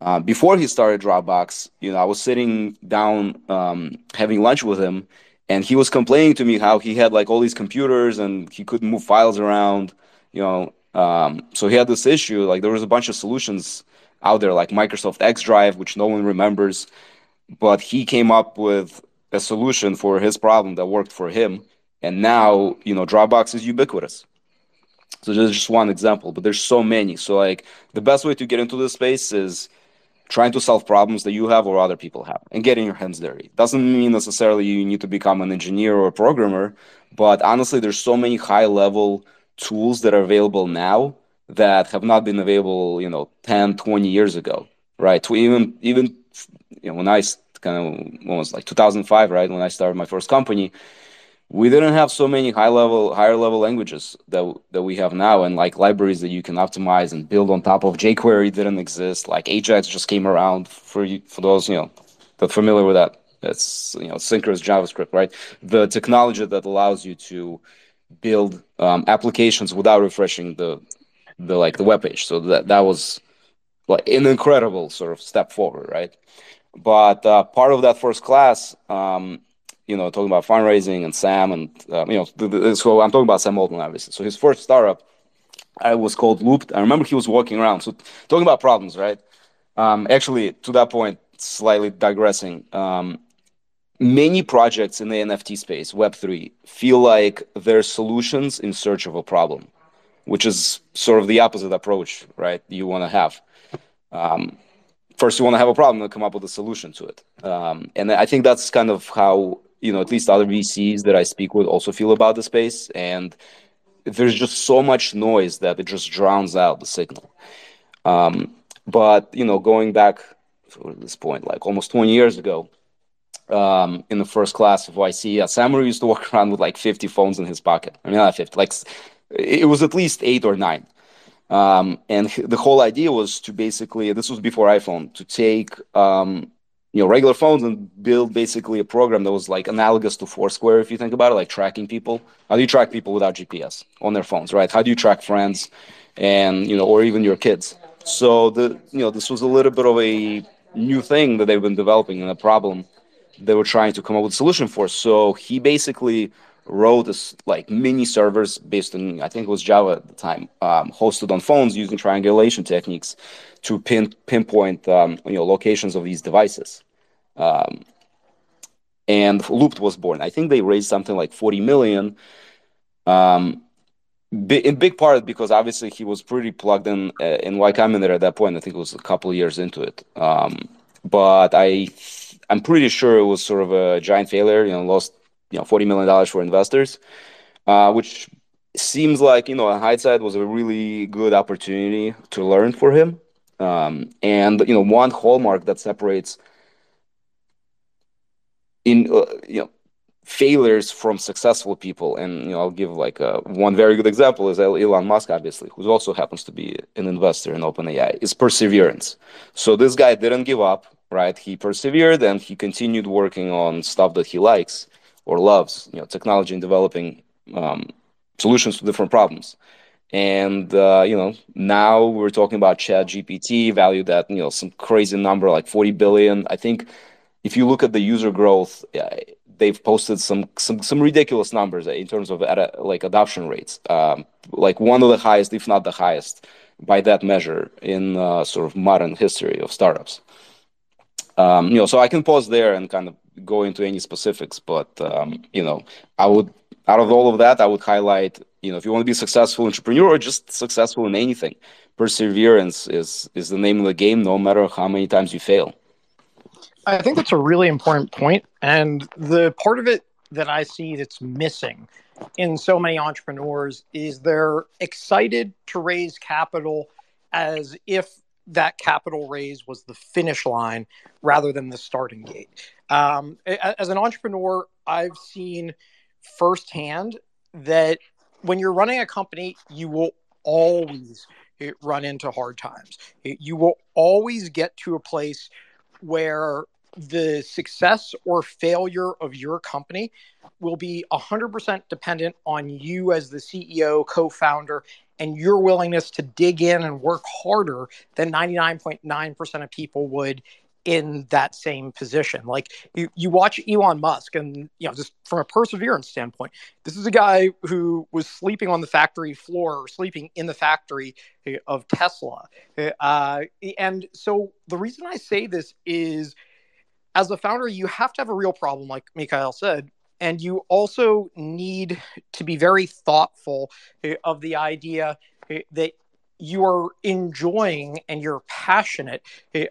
Uh, before he started Dropbox, you know, I was sitting down um, having lunch with him, and he was complaining to me how he had like all these computers and he couldn't move files around. You know, um, so he had this issue. Like there was a bunch of solutions out there, like Microsoft X Drive, which no one remembers, but he came up with a solution for his problem that worked for him, and now you know Dropbox is ubiquitous. So there's just one example, but there's so many. So like the best way to get into this space is trying to solve problems that you have or other people have and getting your hands dirty. Doesn't mean necessarily you need to become an engineer or a programmer, but honestly, there's so many high level tools that are available now that have not been available, you know, 10, 20 years ago, right? To even even you know, when I kind of almost like 2005, right, when I started my first company, we didn't have so many high level higher level languages that that we have now and like libraries that you can optimize and build on top of. jquery didn't exist. Like ajax just came around for you for those you know that familiar with that. It's you know synchronous javascript right? The technology that allows you to build um, applications without refreshing the the like the web page. So that that was like an incredible sort of step forward right? But uh, part of that first class um, you know, talking about fundraising and Sam and, uh, you know, the, the, so I'm talking about Sam Altman, obviously. So his first startup I was called Loopt. I remember he was walking around. So talking about problems, right? Um, actually, to that point, slightly digressing, um, many projects in the NFT space, Web3, feel like they're solutions in search of a problem, which is sort of the opposite approach, right? You want to have. Um, first, you want to have a problem and come up with a solution to it. Um, and I think that's kind of how you know at least other VCs that I speak with also feel about the space, and there's just so much noise that it just drowns out the signal. Um, but you know, going back to this point, like almost 20 years ago, um, in the first class of YC, Samurai used to walk around with like 50 phones in his pocket. I mean, not 50, like it was at least eight or nine. Um, and the whole idea was to basically, this was before iPhone, to take um, you know regular phones and build basically a program that was like analogous to Foursquare if you think about it, like tracking people. How do you track people without GPS on their phones, right? How do you track friends and you know or even your kids? So the you know this was a little bit of a new thing that they've been developing and a problem they were trying to come up with a solution for. So he basically wrote this like mini servers based on I think it was Java at the time, um, hosted on phones using triangulation techniques to pin pinpoint um, you know locations of these devices. Um, and Loopt was born. I think they raised something like 40 million. Um, in big part because obviously he was pretty plugged in uh, in Y Combinator at that point. I think it was a couple years into it. Um, but I, I'm pretty sure it was sort of a giant failure. You know, lost you know 40 million dollars for investors, uh, which seems like you know in hindsight was a really good opportunity to learn for him. Um, and you know, one hallmark that separates in uh, you know failures from successful people, and you know, I'll give like a, one very good example is Elon Musk, obviously, who also happens to be an investor in OpenAI, is perseverance. So this guy didn't give up, right? He persevered and he continued working on stuff that he likes or loves, you know, technology and developing um, solutions to different problems. And uh, you know, now we're talking about Chat GPT, valued at you know some crazy number like 40 billion. I think if you look at the user growth, they've posted some some some ridiculous numbers in terms of ad, like adoption rates, um, like one of the highest, if not the highest, by that measure in uh, sort of modern history of startups. Um, you know, so I can pause there and kind of go into any specifics, but um, you know, I would out of all of that, I would highlight you know if you want to be successful entrepreneur or just successful in anything perseverance is is the name of the game no matter how many times you fail. I think that's a really important point and the part of it that i see that's missing in so many entrepreneurs is they're excited to raise capital as if that capital raise was the finish line rather than the starting gate um, as an entrepreneur i've seen firsthand that when you're running a company, you will always run into hard times. You will always get to a place where the success or failure of your company will be 100% dependent on you as the CEO, co founder, and your willingness to dig in and work harder than 99.9% of people would in that same position. Like you, you watch Elon Musk, and you know, just from a perseverance standpoint, this is a guy who was sleeping on the factory floor or sleeping in the factory of Tesla. Uh, and so the reason I say this is, as a founder, you have to have a real problem, like Mikhail said. And you also need to be very thoughtful eh, of the idea eh, that you are enjoying and you're passionate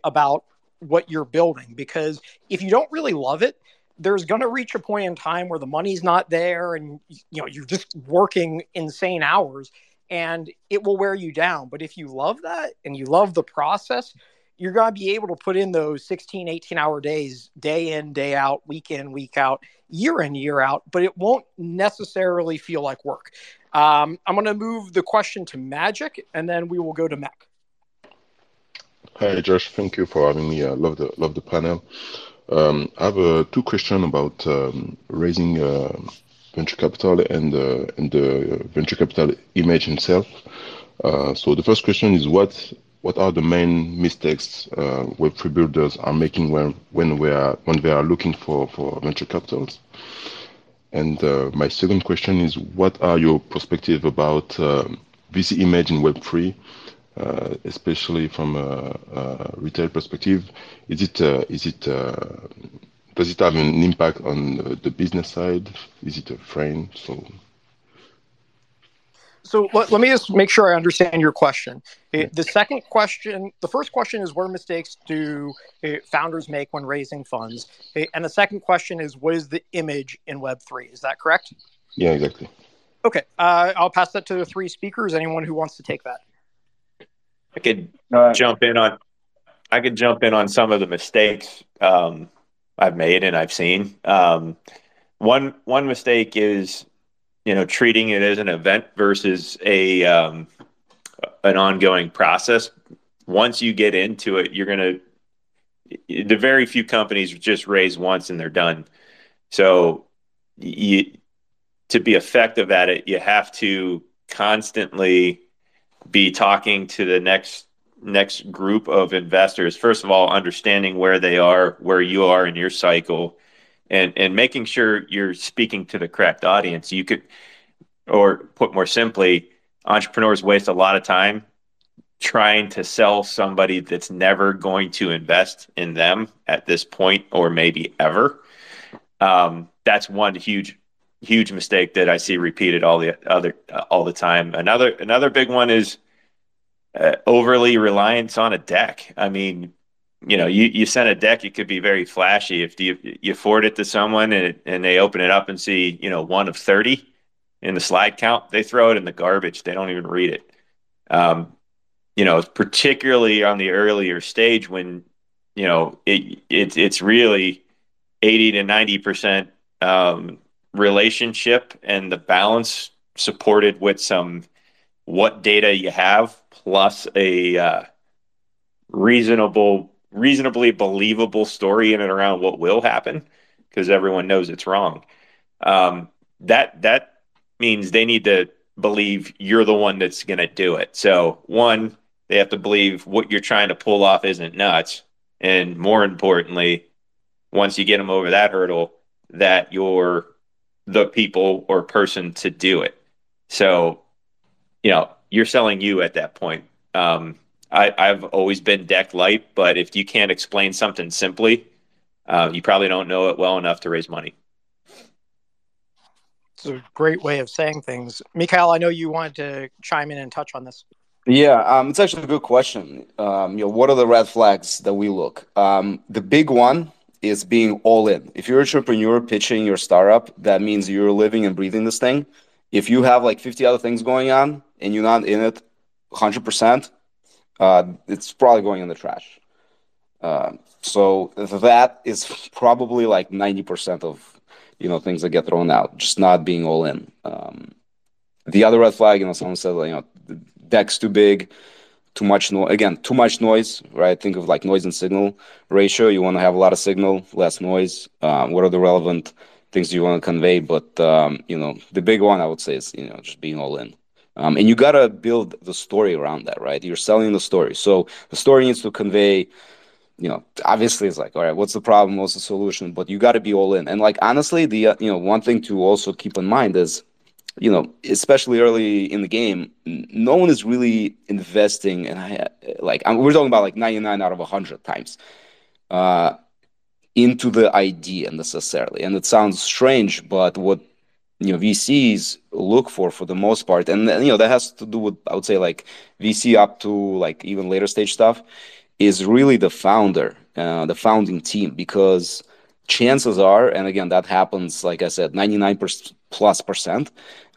about what you're building. Because if you don't really love it there's going to reach a point in time where the money's not there and you know you're just working insane hours and it will wear you down. But if you love that and you love the process you're going to be able to put in those 16 18 hour days day in day out week in week out year in year out but it won't necessarily feel like work um, i'm going to move the question to magic and then we will go to mac Hi, Josh. Thank you for having me. I love the love the panel. Um, I have uh, two questions about um, raising uh, venture capital and uh, and the venture capital image itself Uh, so the first question is what what are the main mistakes uh, Web3 builders are making when when we are when they are looking for for venture capitals? And uh, my second question is what are your perspective about VC image in Web3? Uh, especially from a, a, retail perspective? Is it uh, is it uh, does it have an impact on the business side? Is it a frame? So so let, let me just make sure I understand your question. The second question, the first question is what mistakes do uh, founders make when raising funds? Uh, and the second question is what is the image in Web3? Is that correct? Yeah, exactly. Okay, uh, I'll pass that to the three speakers. Anyone who wants to take that. I could uh, jump in on. I could jump in on some of the mistakes um, I've made and I've seen. Um, one one mistake is, you know, treating it as an event versus a um, an ongoing process. Once you get into it, you're gonna. The very few companies just raise once and they're done. So, you to be effective at it, you have to constantly be talking to the next next group of investors first of all understanding where they are where you are in your cycle and and making sure you're speaking to the correct audience you could or put more simply entrepreneurs waste a lot of time trying to sell somebody that's never going to invest in them at this point or maybe ever um, that's one huge huge mistake that I see repeated all the other uh, all the time. Another another big one is uh, overly reliance on a deck. I mean, you know, you, you send a deck, it could be very flashy. If you you forward it to someone and it, and they open it up and see you know one of thirty in the slide count, they throw it in the garbage. They don't even read it. Um, you know, particularly on the earlier stage when you know it, it it's really eighty to ninety percent um, relationship and the balance supported with some what data you have plus a uh, reasonable reasonably believable story in and around what will happen because everyone knows it's wrong um, that that means they need to believe you're the one that's going to do it so one they have to believe what you're trying to pull off isn't nuts and more importantly once you get them over that hurdle that you're the people or person to do it. So, you know, you're selling you at that point. Um, I, have always been deck light, but if you can't explain something simply, uh, you probably don't know it well enough to raise money. It's a great way of saying things. Mikhail, I know you wanted to chime in and touch on this. Yeah, um, it's actually a good question. Um, you know, what are the red flags that we look? Um, the big one is being all in. If you're an entrepreneur pitching your startup, that means you're living and breathing this thing. If you have like 50 other things going on and you're not in it 100%, uh, it's probably going in the trash. Uh, so that is probably like 90% of you know things that get thrown out, just not being all in. Um, the other red flag, you know, someone said, you know, deck's too big too much noise again too much noise right? Think of like noise and signal ratio. You want to have a lot of signal less noise. Um, what are the relevant things you want to convey? But um, you know the big one i would say is you know just being all in um, and you got to build the story around that right? You're selling the story. So the story needs to convey you know obviously it's like all right what's the problem? What's the solution? But you got to be all in. And like honestly the uh, you know one thing to also keep in mind is you know, especially early in the game, no one is really investing, and I like I'm, we're talking about like 99 out of 100 times uh, into the idea necessarily. And it sounds strange, but what you know VCs look for for the most part, and you know that has to do with I would say like VC up to like even later stage stuff, is really the founder, uh, the founding team, because chances are, and again that happens like I said, 99 plus percent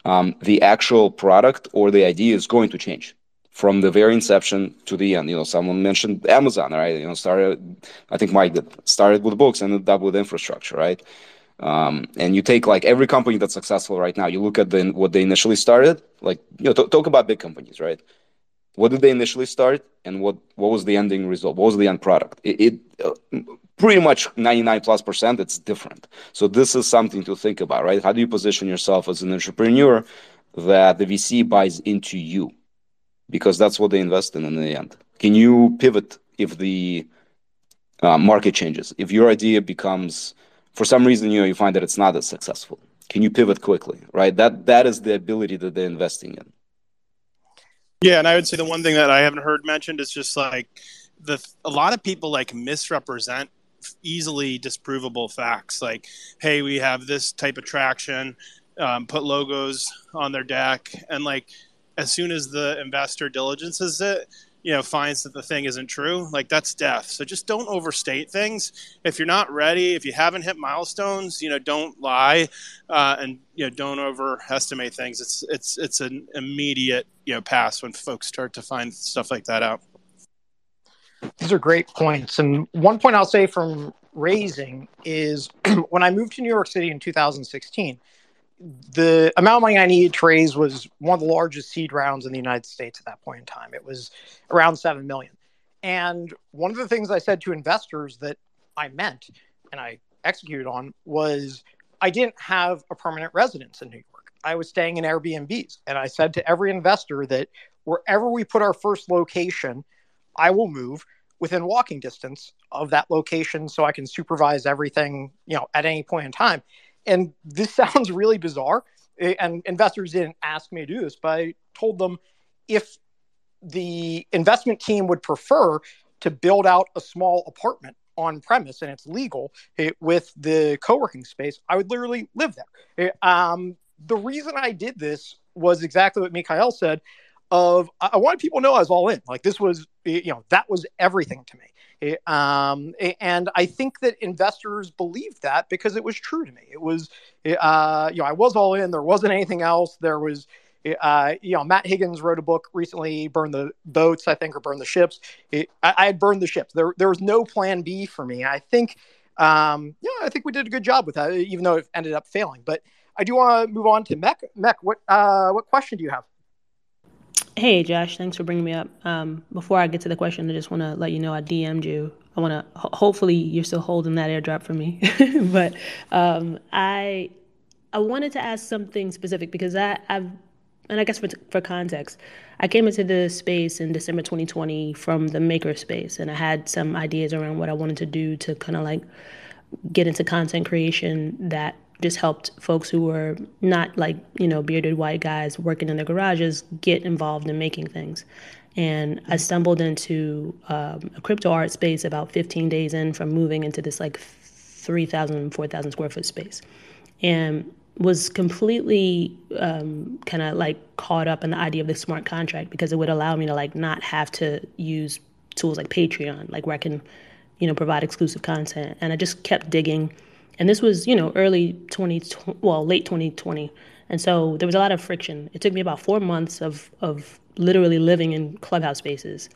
um, the actual product or the idea is going to change from the very inception to the end. You know, someone mentioned Amazon, right? You know, started, I think Mike did, started with books and ended up with infrastructure, right? Um, and you take like every company that's successful right now, you look at the, what they initially started, like, you know, t- talk about big companies, right? What did they initially start and what, what was the ending result? What was the end product? It, it uh, pretty much 99 plus percent it's different so this is something to think about right how do you position yourself as an entrepreneur that the vc buys into you because that's what they invest in in the end can you pivot if the uh, market changes if your idea becomes for some reason you know you find that it's not as successful. Can you pivot quickly right? That that is the ability that they're investing in. Yeah and i would say the one thing that i haven't heard mentioned is just like the a lot of people like misrepresent easily disprovable facts. Like hey we have this type of traction um, put logos on their deck and like as soon as the investor diligences it, you know, finds that the thing isn't true, like that's death. So just don't overstate things. If you're not ready, if you haven't hit milestones, you know, don't lie, uh, and you know, don't overestimate things. It's it's it's an immediate you know pass when folks start to find stuff like that out. These are great points. And one point I'll say from raising is when I moved to New York City in 2016 the amount of money I needed to raise was one of the largest seed rounds in the United States at that point in time. It was around seven million. And one of the things I said to investors that I meant and I executed on was I didn't have a permanent residence in New York. I was staying in Airbnbs. And I said to every investor that wherever we put our first location, I will move within walking distance of that location so I can supervise everything, you know, at any point in time. And this sounds really bizarre. And investors didn't ask me to do this, but I told them if the investment team would prefer to build out a small apartment on premise and it's legal it, eh, with the co-working space i would literally live there it, eh, um, the reason i did this was exactly what mikhail said of i wanted people to know i was all in like this was you know that was everything to me um, and I think that investors believed that because it was true to me. It was, uh, you know, I was all in. There wasn't anything else. There was, uh, you know, Matt Higgins wrote a book recently, "Burn the Boats," I think, or "Burn the Ships." It, I, I, had burned the ships. There, there was no plan B for me. I think, um, yeah, I think we did a good job with that, even though it ended up failing. But I do want to move on to Mech. Mech, what, uh, what question do you have? Hey, Josh, thanks for bringing me up. Um, before I get to the question, I just want to let you know I DM'd you. I want to, ho- hopefully, you're still holding that airdrop for me. but um, I, I wanted to ask something specific because I, I've, and I guess for, for context, I came into the space in December 2020 from the maker space, and I had some ideas around what I wanted to do to kind of like get into content creation that just helped folks who were not like, you know, bearded white guys working in their garages get involved in making things. And I stumbled into um, a crypto art space about 15 days in from moving into this like 3,000, 4,000 square foot space. And was completely um, kind of like caught up in the idea of the smart contract because it would allow me to like not have to use tools like Patreon, like where I can, you know, provide exclusive content. And I just kept digging and this was, you know, early 20, well, late 2020. And so there was a lot of friction. It took me about four months of, of literally living in clubhouse spaces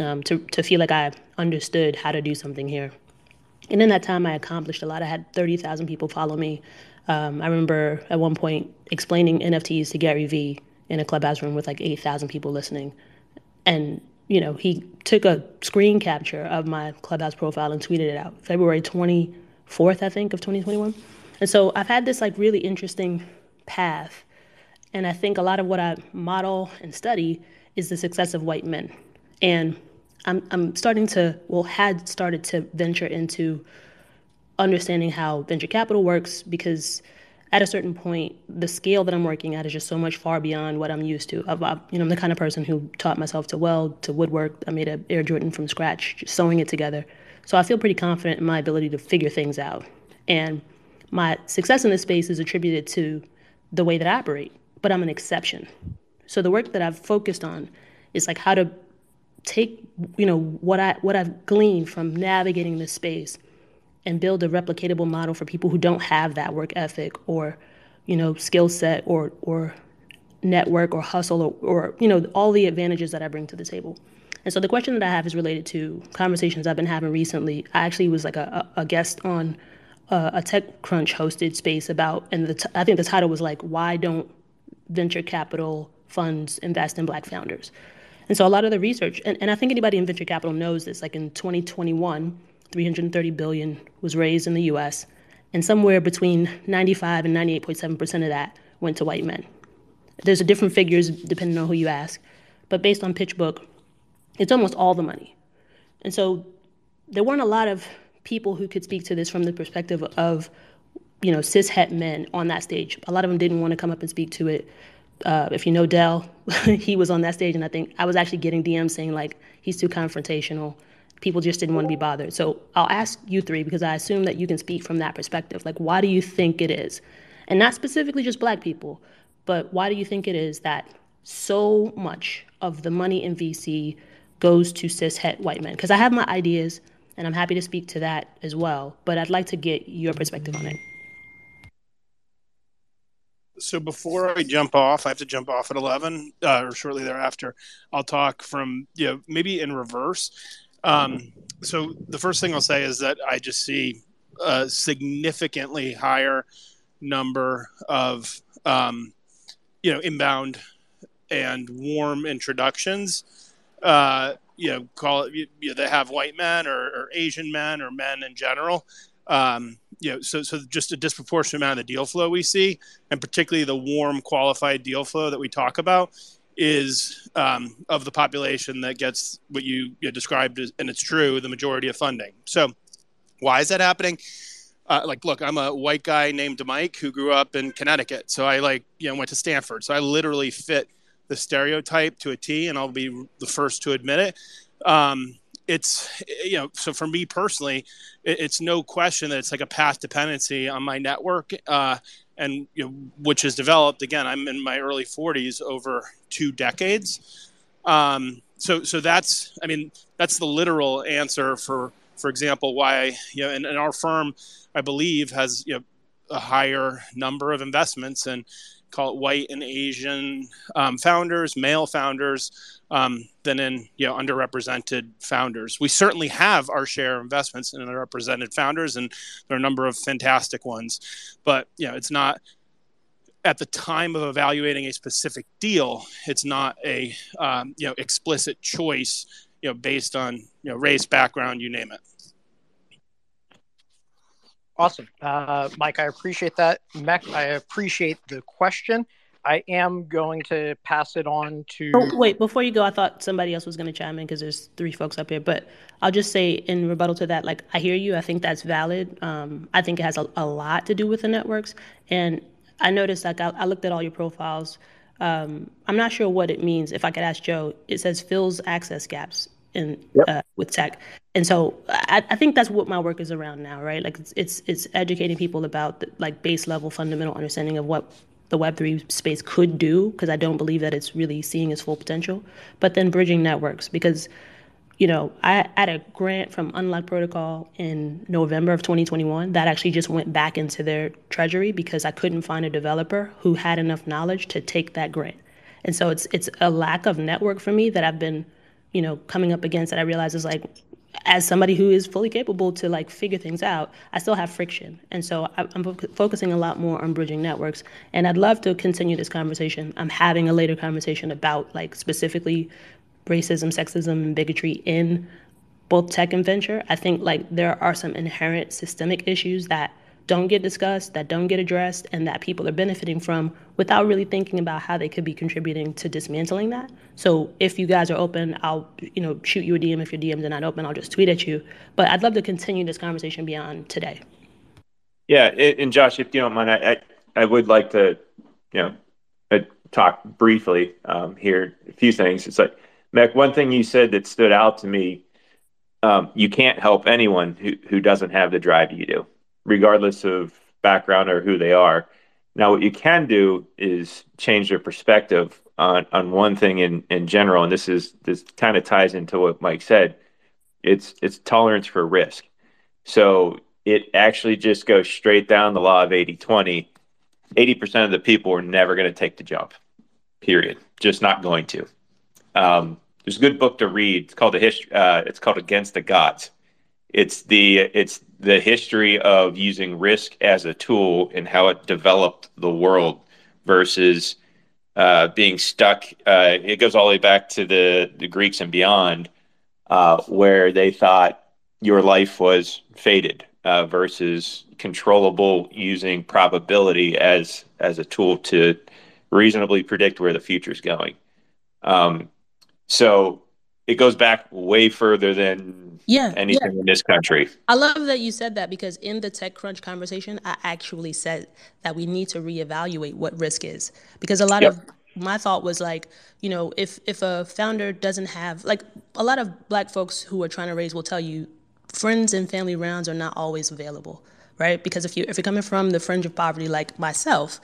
um, to, to feel like I understood how to do something here. And in that time, I accomplished a lot. I had 30,000 people follow me. Um, I remember at one point explaining NFTs to Gary Vee in a clubhouse room with like 8,000 people listening. And, you know, he took a screen capture of my clubhouse profile and tweeted it out. February 20, 4th, I think, of 2021. And so I've had this like really interesting path. And I think a lot of what I model and study is the success of white men. And I'm, I'm starting to, well, had started to venture into understanding how venture capital works because at a certain point, the scale that I'm working at is just so much far beyond what I'm used to. I've, I've, you know, I'm the kind of person who taught myself to weld, to woodwork. I made an Air Jordan from scratch, just sewing it together. So I feel pretty confident in my ability to figure things out. And my success in this space is attributed to the way that I operate, but I'm an exception. So the work that I've focused on is like how to take, you know, what I what I've gleaned from navigating this space and build a replicatable model for people who don't have that work ethic or, you know, skill set or or network or hustle or, or you know all the advantages that I bring to the table. And so the question that I have is related to conversations I've been having recently. I actually was like a, a guest on a, a TechCrunch hosted space about, and the t- I think the title was like, "Why don't venture capital funds invest in Black founders?" And so a lot of the research, and, and I think anybody in venture capital knows this. Like in 2021, 330 billion was raised in the U.S., and somewhere between 95 and 98.7 percent of that went to white men. There's different figures depending on who you ask, but based on PitchBook, it's almost all the money. And so there weren't a lot of people who could speak to this from the perspective of, you know, cis het men on that stage. A lot of them didn't want to come up and speak to it. Uh, if you know Dell, he was on that stage, and I think I was actually getting DMs saying like he's too confrontational. People just didn't want to be bothered. So I'll ask you three because I assume that you can speak from that perspective. Like, why do you think it is, and not specifically just Black people, but why do you think it is that so much of the money in VC goes to cis het white men? Because I have my ideas and I'm happy to speak to that as well, but I'd like to get your perspective on it. So before I jump off, I have to jump off at 11 uh, or shortly thereafter. I'll talk from, you know, maybe in reverse. Um, so the first thing I'll say is that I just see a significantly higher number of, um, you know, inbound and warm introductions. Uh, you know, call it, you know, they have white men or, or Asian men or men in general. Um, you know, so so just a disproportionate amount of the deal flow we see, and particularly the warm, qualified deal flow that we talk about, is um, of the population that gets what you, you described as, and it's true, the majority of funding. So, why is that happening? Uh, like, look, I'm a white guy named Mike who grew up in Connecticut, so I like you know went to Stanford, so I literally fit the stereotype to a T, and I'll be the first to admit it. Um, it's you know so for me personally it, it's no question that it's like a path dependency on my network uh, and you know which has developed again i'm in my early 40s over two decades um, so so that's i mean that's the literal answer for for example why you know and, and our firm i believe has you know a higher number of investments and call it white and asian um, founders male founders um, than in you know underrepresented founders. We certainly have our share of investments in underrepresented founders, and there are a number of fantastic ones. But you know, it's not at the time of evaluating a specific deal. It's not a um, you know explicit choice you know based on you know race, background, you name it. Awesome, uh, Mike. I appreciate that. Mech, I appreciate the question. I am going to pass it on to. Oh, wait, before you go, I thought somebody else was going to chime in because there's three folks up here. But I'll just say in rebuttal to that, like, I hear you. I think that's valid. Um, I think it has a, a, lot to do with the networks. And I noticed, like, I, I looked at all your profiles. Um, I'm not sure what it means. If I could ask Joe, it says fills access gaps yep. uh, with tech. And so I, I, think that's what my work is around now, right? Like it's it's, it's educating people about the, like base level fundamental understanding of what the Web3 space could do, because I don't believe that it's really seeing its full potential. But then bridging networks, because you know, I had a grant from Unlock Protocol in November of 2021 that actually just went back into their treasury because I couldn't find a developer who had enough knowledge to take that grant. And so it's it's a lack of network for me that I've been, you know, coming up against that I realize is like as somebody who is fully capable to like figure things out, I still have friction. And so I'm focusing a lot more on bridging networks. And I'd love to continue this conversation. I'm having a later conversation about like specifically racism, sexism, and bigotry in both tech and venture. I think like there are some inherent systemic issues that don't get discussed, that don't get addressed, and that people are benefiting from without really thinking about how they could be contributing to dismantling that. So if you guys are open, I'll you know shoot you a DM. If your DMs are not open, I'll just tweet at you. But I'd love to continue this conversation beyond today. Yeah, and Josh, if you don't mind, I I, would like to you know uh, talk briefly um, here. A few things. It's like Mac. One thing you said that stood out to me. Um, you can't help anyone who, who doesn't have the drive you do regardless of background or who they are. Now, what you can do is change their perspective on, on one thing in, in general, and this is this kind of ties into what Mike said. It's it's tolerance for risk. So it actually just goes straight down the law of 80-20. 80% of the people are never going to take the jump. Period. Just not going to. Um, there's a good book to read. It's called the history. Uh, it's called Against the Gods. It's the it's the history of using risk as a tool and how it developed the world versus uh, being stuck. Uh, it goes all the way back to the, the Greeks and beyond, uh, where they thought your life was fated uh, versus controllable using probability as as a tool to reasonably predict where the future is going. Um, so it goes back way further than yeah, anything yeah. in this country. I love that you said that because in the TechCrunch conversation, I actually said that we need to reevaluate what risk is because a lot yep. of my thought was like, you know, if if a founder doesn't have like a lot of black folks who are trying to raise will tell you friends and family rounds are not always available, right? Because if you if you're coming from the fringe of poverty like myself,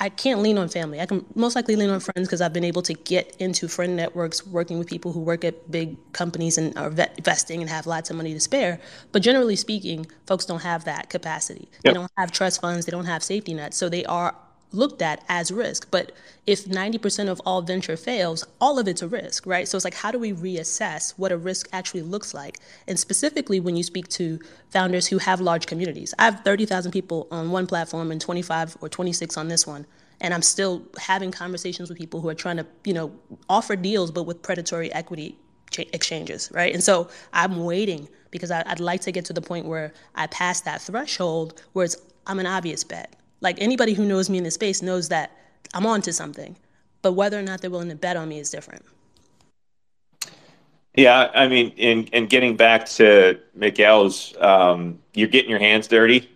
I can't lean on family. I can most likely lean on friends because I've been able to get into friend networks working with people who work at big companies and are investing and have lots of money to spare. But generally speaking, folks don't have that capacity. Yep. They don't have trust funds, they don't have safety nets. So they are looked at as risk. But if 90% of all venture fails, all of it's a risk, right? So it's like, how do we reassess what a risk actually looks like? And specifically, when you speak to founders who have large communities, I have 30,000 people on one platform and 25 or 26 on this one. And I'm still having conversations with people who are trying to, you know, offer deals, but with predatory equity exchanges, right? And so I'm waiting because I'd like to get to the point where I pass that threshold where it's I'm an obvious bet. Like anybody who knows me in the space knows that I'm onto something, but whether or not they're willing to bet on me is different. Yeah, I mean, in in getting back to Mikhail's, um, you're getting your hands dirty.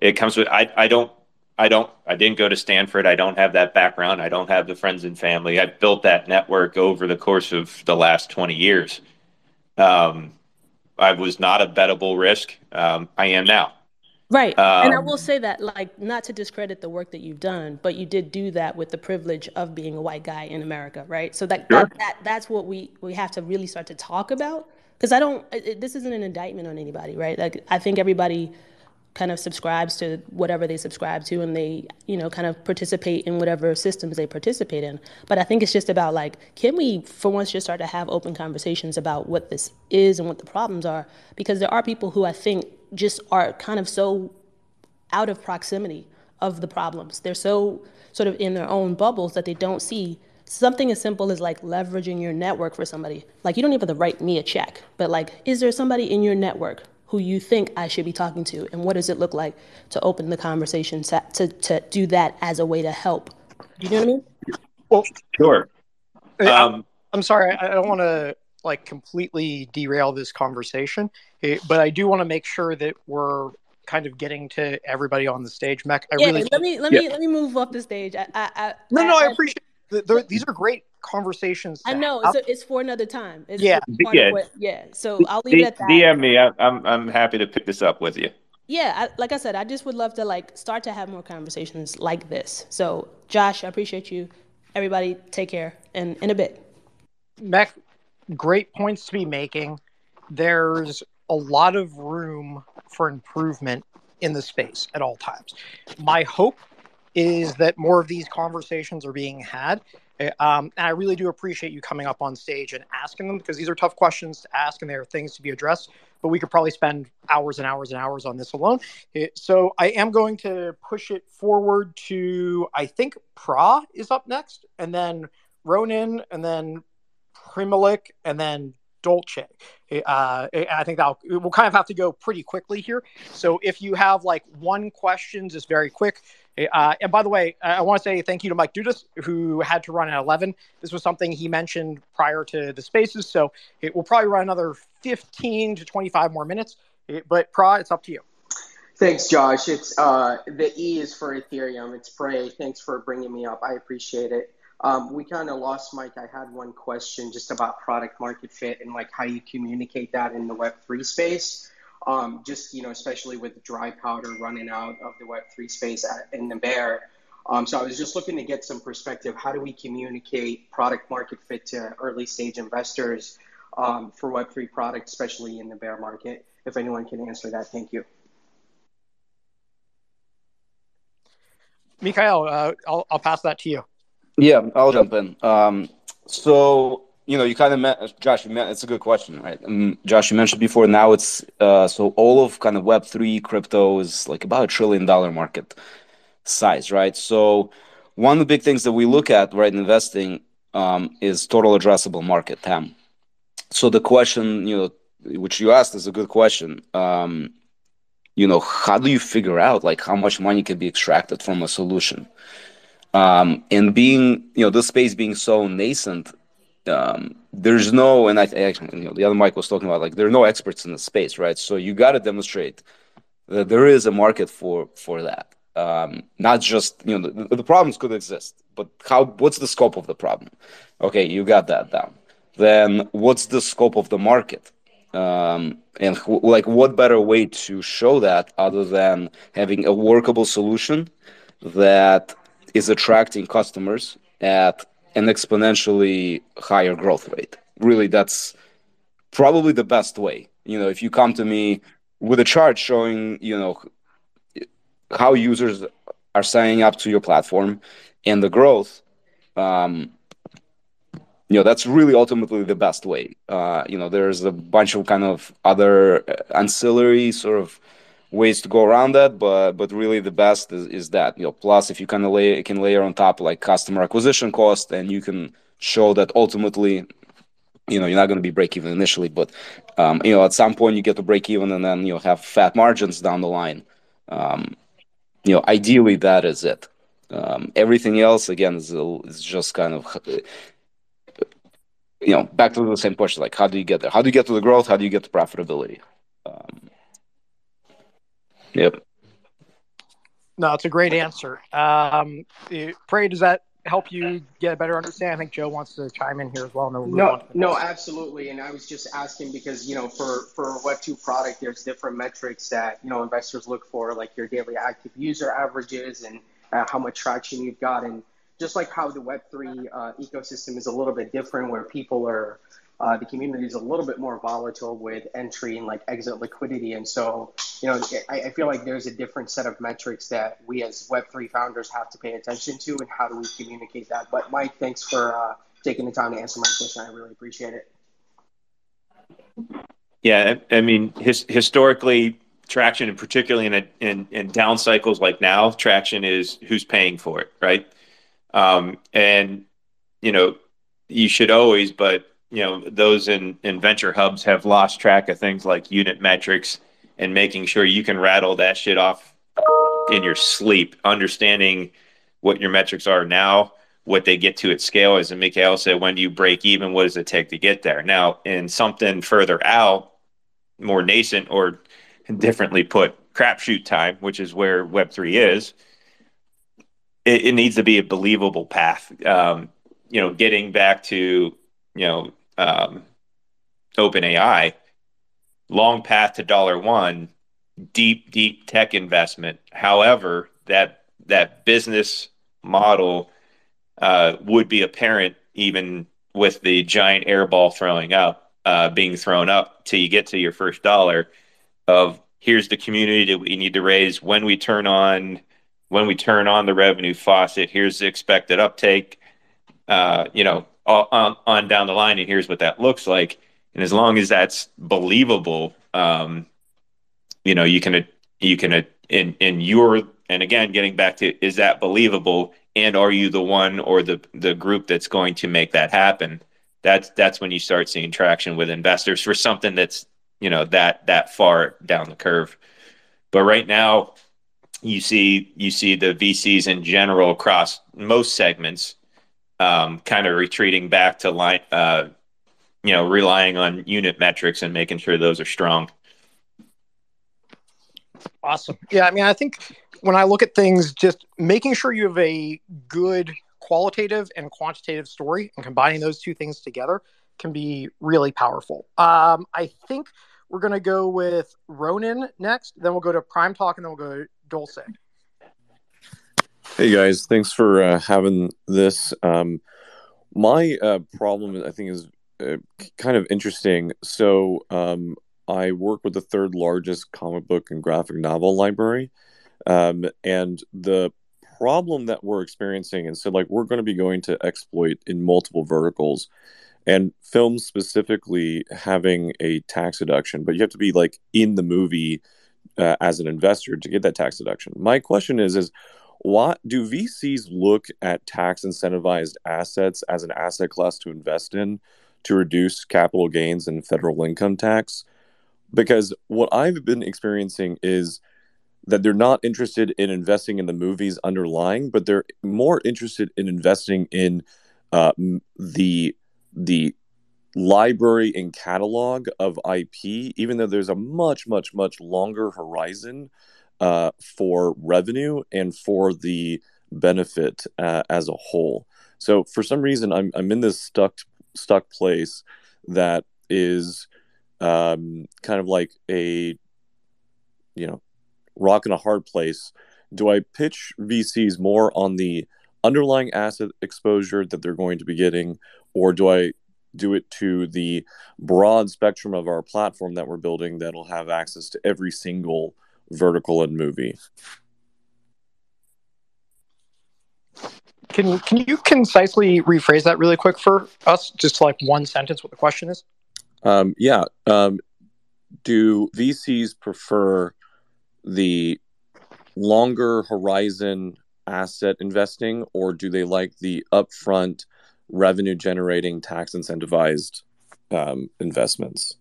It comes with I I don't I don't I didn't go to Stanford. I don't have that background. I don't have the friends and family. I've built that network over the course of the last 20 years. Um, I was not a bettable risk. Um, I am now. Right. Um, and I um, will say that, like, not to discredit the work that you've done, but you did do that with the privilege of being a white guy in America, right? So that, sure. that, that that's what we, we have to really start to talk about. Because I don't, it, this isn't an indictment on anybody, right? Like, I think everybody kind of subscribes to whatever they subscribe to and they, you know, kind of participate in whatever systems they participate in. But I think it's just about, like, can we, for once, just start to have open conversations about what this is and what the problems are? Because there are people who I think just are kind of so out of proximity of the problems. They're so sort of in their own bubbles that they don't see something as simple as like leveraging your network for somebody. Like you don't even have to write me a check, but like, is there somebody in your network who you think I should be talking to? And what does it look like to open the conversation to, to, to do that as a way to help? Do you know what I mean? Well, sure. Um, I'm sorry. I don't want to like completely derail this conversation, eh, but I do want to make sure that we're kind of getting to everybody on the stage. Mech, I yeah, really let me let yeah. me let me move off the stage. I, I, no, no, I, I appreciate. The, these are great conversations. I know it's, a, it's, for another time. It's yeah, yeah. What, yeah. So I'll leave D- it at that. DM me. I, I'm I'm happy to pick this up with you. Yeah, I, like I said, I just would love to like start to have more conversations like this. So, Josh, I appreciate you. Everybody, take care, and in a bit. Mech, great points to be making. There's a lot of room for improvement in the space at all times. My hope is that more of these conversations are being had. Eh, um, and I really do appreciate you coming up on stage and asking them because these are tough questions to ask and they are things to be addressed. But we could probably spend hours and hours and hours on this alone. Eh, so I am going to push it forward to, I think Pra is up next, and then Ronin, and then Primalik, and then Dolce. Uh, I think that we'll kind of have to go pretty quickly here. So if you have like one question, just very quick. Uh, and by the way, I want to say thank you to Mike Dudas, who had to run at 11. This was something he mentioned prior to the spaces. So it will probably run another 15 to 25 more minutes. But Pra, it's up to you. Thanks, Josh. It's uh, the E is for Ethereum. It's Pray. Thanks for bringing me up. I appreciate it. Um, we kind of lost Mike. I had one question just about product market fit and like how you communicate that in the Web3 space. Um, just, you know, especially with dry powder running out of the Web3 space at, in the bear. Um, so I was just looking to get some perspective. How do we communicate product market fit to early stage investors um, for Web3 products, especially in the bear market? If anyone can answer that, thank you. Mikhail, uh, I'll, I'll pass that to you. Yeah, I'll jump in. Um, so you know, you kind of met Josh. You met, it's a good question, right? Um, Josh, you mentioned before. Now it's uh, so all of kind of Web three crypto is like about a trillion dollar market size, right? So one of the big things that we look at, right, investing um, is total addressable market TAM. So the question, you know, which you asked is a good question. Um, you know, how do you figure out like how much money can be extracted from a solution? Um, and being, you know, this space being so nascent, um, there's no, and I actually, you know, the other Mike was talking about like there are no experts in the space, right? So you got to demonstrate that there is a market for for that. Um, not just you know the, the problems could exist, but how? What's the scope of the problem? Okay, you got that down. Then what's the scope of the market? Um, and like what better way to show that other than having a workable solution that is attracting customers at an exponentially higher growth rate. Really, that's probably the best way. You know, if you come to me with a chart showing, you know, how users are signing up to your platform and the growth, um, you know, that's really ultimately the best way. Uh, you know, there's a bunch of kind of other ancillary sort of ways to go around that, but but really the best is, is that you know. Plus, if you kind of lay can layer on top like customer acquisition cost, and you can show that ultimately, you know, you're not going to be break even initially, but um, you know, at some point you get to break even, and then you know have fat margins down the line. Um, you know, ideally that is it. Um, everything else again is, is just kind of you know back to the same question like how do you get there how do you get to the growth how do you get to profitability um, Yep. No, it's a great answer. Um, Pray, does that help you get a better understanding? I think Joe wants to chime in here as well. No, no, no, absolutely. And I was just asking because you know, for for Web two product, there's different metrics that you know investors look for, like your daily active user averages and uh, how much traction you've got, and just like how the Web three uh, ecosystem is a little bit different, where people are uh, the community is a little bit more volatile with entry and like exit liquidity. And so, you know, I, I, feel like there's a different set of metrics that we as Web3 founders have to pay attention to and how do we communicate that. But Mike, thanks for uh, taking the time to answer my question. I really appreciate it. Yeah, I mean, his, historically, traction, and particularly in, a, in, in down cycles like now, traction is who's paying for it, right? Um, and, you know, you should always, but you know those in in venture hubs have lost track of things like unit metrics and making sure you can rattle that shit off in your sleep. Understanding what your metrics are now what they get to at scale as Mikhail said when do you break even? What does it take to get there? Now in something further out more nascent or differently put crapshoot time which is where web3 is it, it needs to be a believable path. Um, you know getting back to you know um, OpenAI, long path to dollar one, deep, deep tech investment. However, that that business model uh, would be apparent even with the giant airball throwing up, uh, being thrown up till you get to your first dollar. Of here's the community that we need to raise when we turn on when we turn on the revenue faucet. Here's the expected uptake. Uh, you know, on, on down the line, and here's what that looks like. And as long as that's believable, um, you know, you can you can in in your and again, getting back to is that believable, and are you the one or the the group that's going to make that happen? That's that's when you start seeing traction with investors for something that's you know that that far down the curve. But right now, you see you see the VCs in general across most segments um, kind of retreating back to line, uh, you know, relying on unit metrics and making sure those are strong. Awesome. Yeah, I mean, I think when I look at things, just making sure you have a good qualitative and quantitative story and combining those two things together can be really powerful. Um, I think we're going to go with Ronan next, then we'll go to Prime Talk, and then we'll go to Dulce. Hey guys, thanks for uh, having this. Um, my uh, problem, I think, is uh, kind of interesting. So, um, I work with the third largest comic book and graphic novel library, um, and the problem that we're experiencing, and so like we're going to be going to exploit in multiple verticals, and films specifically having a tax deduction, but you have to be like in the movie uh, as an investor to get that tax deduction. My question is, is what do VCs look at tax incentivized assets as an asset class to invest in to reduce capital gains and federal income tax? Because what I've been experiencing is that they're not interested in investing in the movies underlying, but they're more interested in investing in uh, the the library and catalog of IP, even though there's a much, much, much longer horizon uh, for revenue and for the benefit uh, as a whole. So for some reason, I'm I'm in this stuck stuck place that is um, kind of like a you know rock in a hard place. Do I pitch VCs more on the underlying asset exposure that they're going to be getting, or do I do it to the broad spectrum of our platform that we're building that'll have access to every single vertical and movie? Can can you concisely rephrase that really quick for us? Just like one sentence, what the question is? Um, yeah. Um, do VCs prefer the longer horizon asset investing, or do they like the upfront revenue generating tax incentivized um, investments?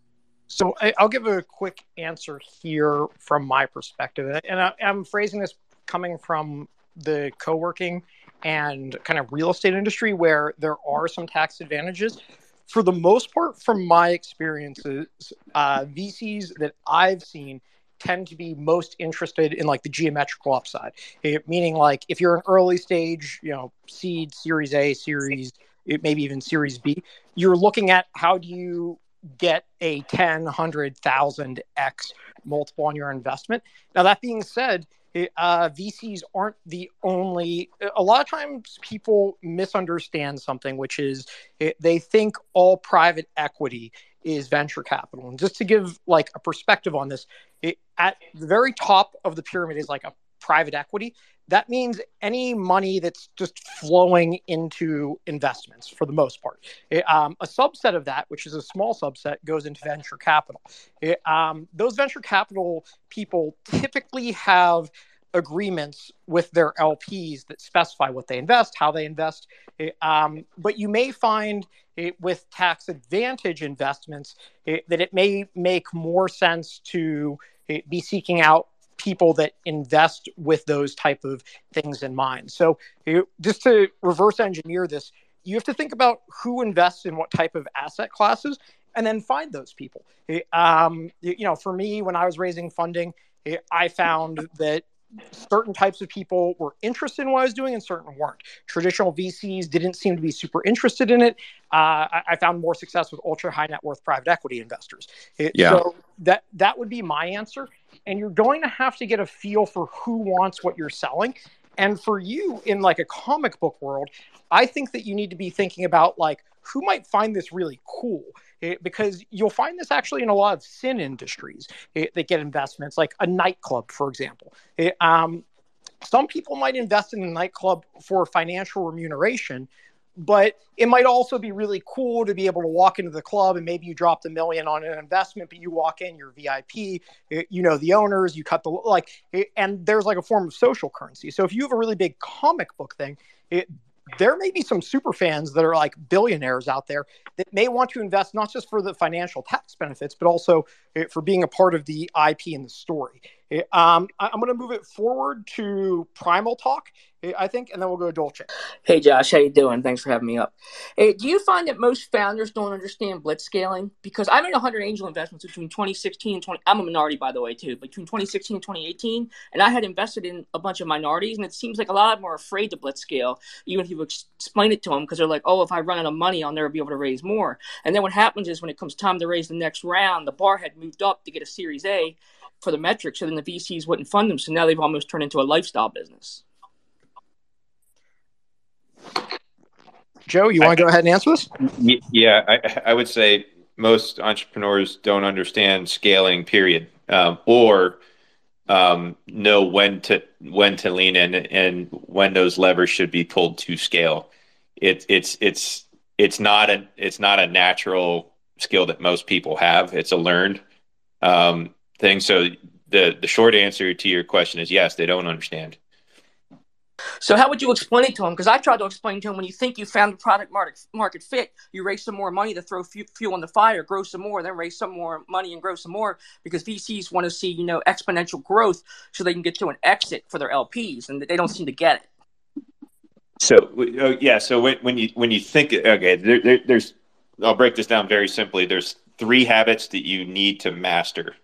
So I, will give a quick answer here from my perspective, and I, I'm phrasing this coming from the co-working and kind of real estate industry where there are some tax advantages. For the most part, from my experiences, uh, VCs that I've seen tend to be most interested in like the geometrical upside, it, meaning like if you're an early stage, you know, seed, Series A, Series, maybe even Series B, you're looking at how do you get a 10, 100,000 X multiple on your investment. Now, that being said, uh, VCs aren't the only. A lot of times, people misunderstand something, which is they think all private equity is venture capital. And just to give like a perspective on this, it, at the very top of the pyramid is like a private equity. That means any money that's just flowing into investments for the most part. It, um, a subset of that, which is a small subset, goes into venture capital. It, um, those venture capital people typically have agreements with their LPs that specify what they invest, how they invest. Um, but you may find it, with tax advantage investments it, that it may make more sense to be seeking out people that invest with those type of things in mind. So just to reverse engineer this, you have to think about who invests in what type of asset classes and then find those people. Um, you know, for me, when I was raising funding, I found that certain types of people were interested in what I was doing and certain weren't. Traditional VCs didn't seem to be super interested in it. Uh, I, I, found more success with ultra high net worth private equity investors. It, yeah. So that that would be my answer. And you're going to have to get a feel for who wants what you're selling. And for you in like a comic book world, I think that you need to be thinking about like who might find this really cool it, because you'll find this actually in a lot of sin industries it, that get investments, like a nightclub, for example. It, um, some people might invest in a nightclub for financial remuneration, but it might also be really cool to be able to walk into the club and maybe you dropped a million on an investment, but you walk in, you're VIP, you know the owners, you cut the like, and there's like a form of social currency. So if you have a really big comic book thing, it, there may be some super fans that are like billionaires out there that may want to invest not just for the financial tax benefits, but also eh, for being a part of the IP and the story. Eh, um, I'm going to move it forward to Primal Talk. I think, and then we'll go to Dolce. Hey, Josh, how you doing? Thanks for having me up. Hey, do you find that most founders don't understand blitz scaling? Because I made 100 angel investments between 2016 and 20. I'm a minority, by the way, too. Between 2016 and 2018, and I had invested in a bunch of minorities, and it seems like a lot of them are afraid to blitz scale, even if you explain it to them, because they're like, "Oh, if I run out of money, I'll never be able to raise more." And then what happens is when it comes time to raise the next round, the bar had moved up to get a Series A for the metrics, so then the VCs wouldn't fund them. So now they've almost turned into a lifestyle business. Joe, you want to go ahead and answer this? Yeah, I, I would say most entrepreneurs don't understand scaling, period, um, or um, know when to when to lean in and when those levers should be pulled to scale. It, it's it's it's not a it's not a natural skill that most people have. It's a learned um, thing. So the the short answer to your question is yes, they don't understand. So how would you explain it to them? Because I tried to explain to them when you think you found the product market, market fit, you raise some more money to throw fuel on the fire, grow some more, then raise some more money and grow some more because VCs want to see you know exponential growth so they can get to an exit for their LPs, and they don't seem to get it. So oh, yeah, so when, when you when you think okay, there, there, there's I'll break this down very simply. There's three habits that you need to master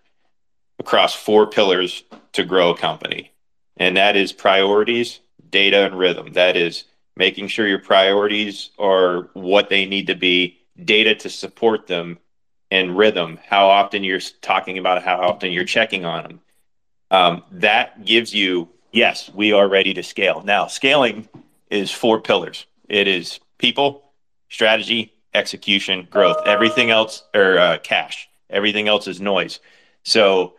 across four pillars to grow a company, and that is priorities data and rhythm. That is making sure your priorities are what they need to be, data to support them, and rhythm, how often you're talking about how often you're checking on them. Um, that gives you, yes, we are ready to scale. Now, scaling is four pillars. It is people, strategy, execution, growth. Everything else, or uh, cash. Everything else is noise. So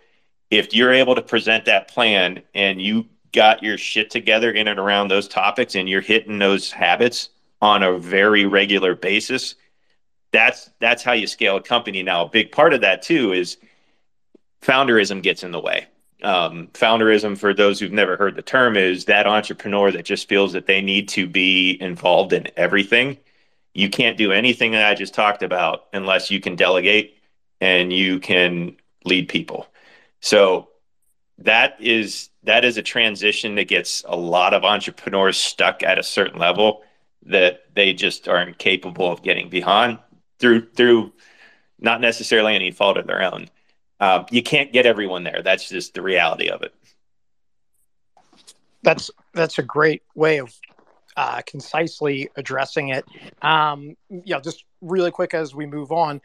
if you're able to present that plan and you got your shit together in and around those topics and you're hitting those habits on a very regular basis, that's that's how you scale a company. Now, a big part of that too is founderism gets in the way. Um, founderism, for those who've never heard the term, is that entrepreneur that just feels that they need to be involved in everything. You can't do anything that I just talked about unless you can delegate and you can lead people. So that is that is a transition that gets a lot of entrepreneurs stuck at a certain level that they just aren't capable of getting beyond through through not necessarily any fault of their own. Uh, you can't get everyone there. That's just the reality of it. That's that's a great way of uh, concisely addressing it. Um, yeah, just really quick as we move on,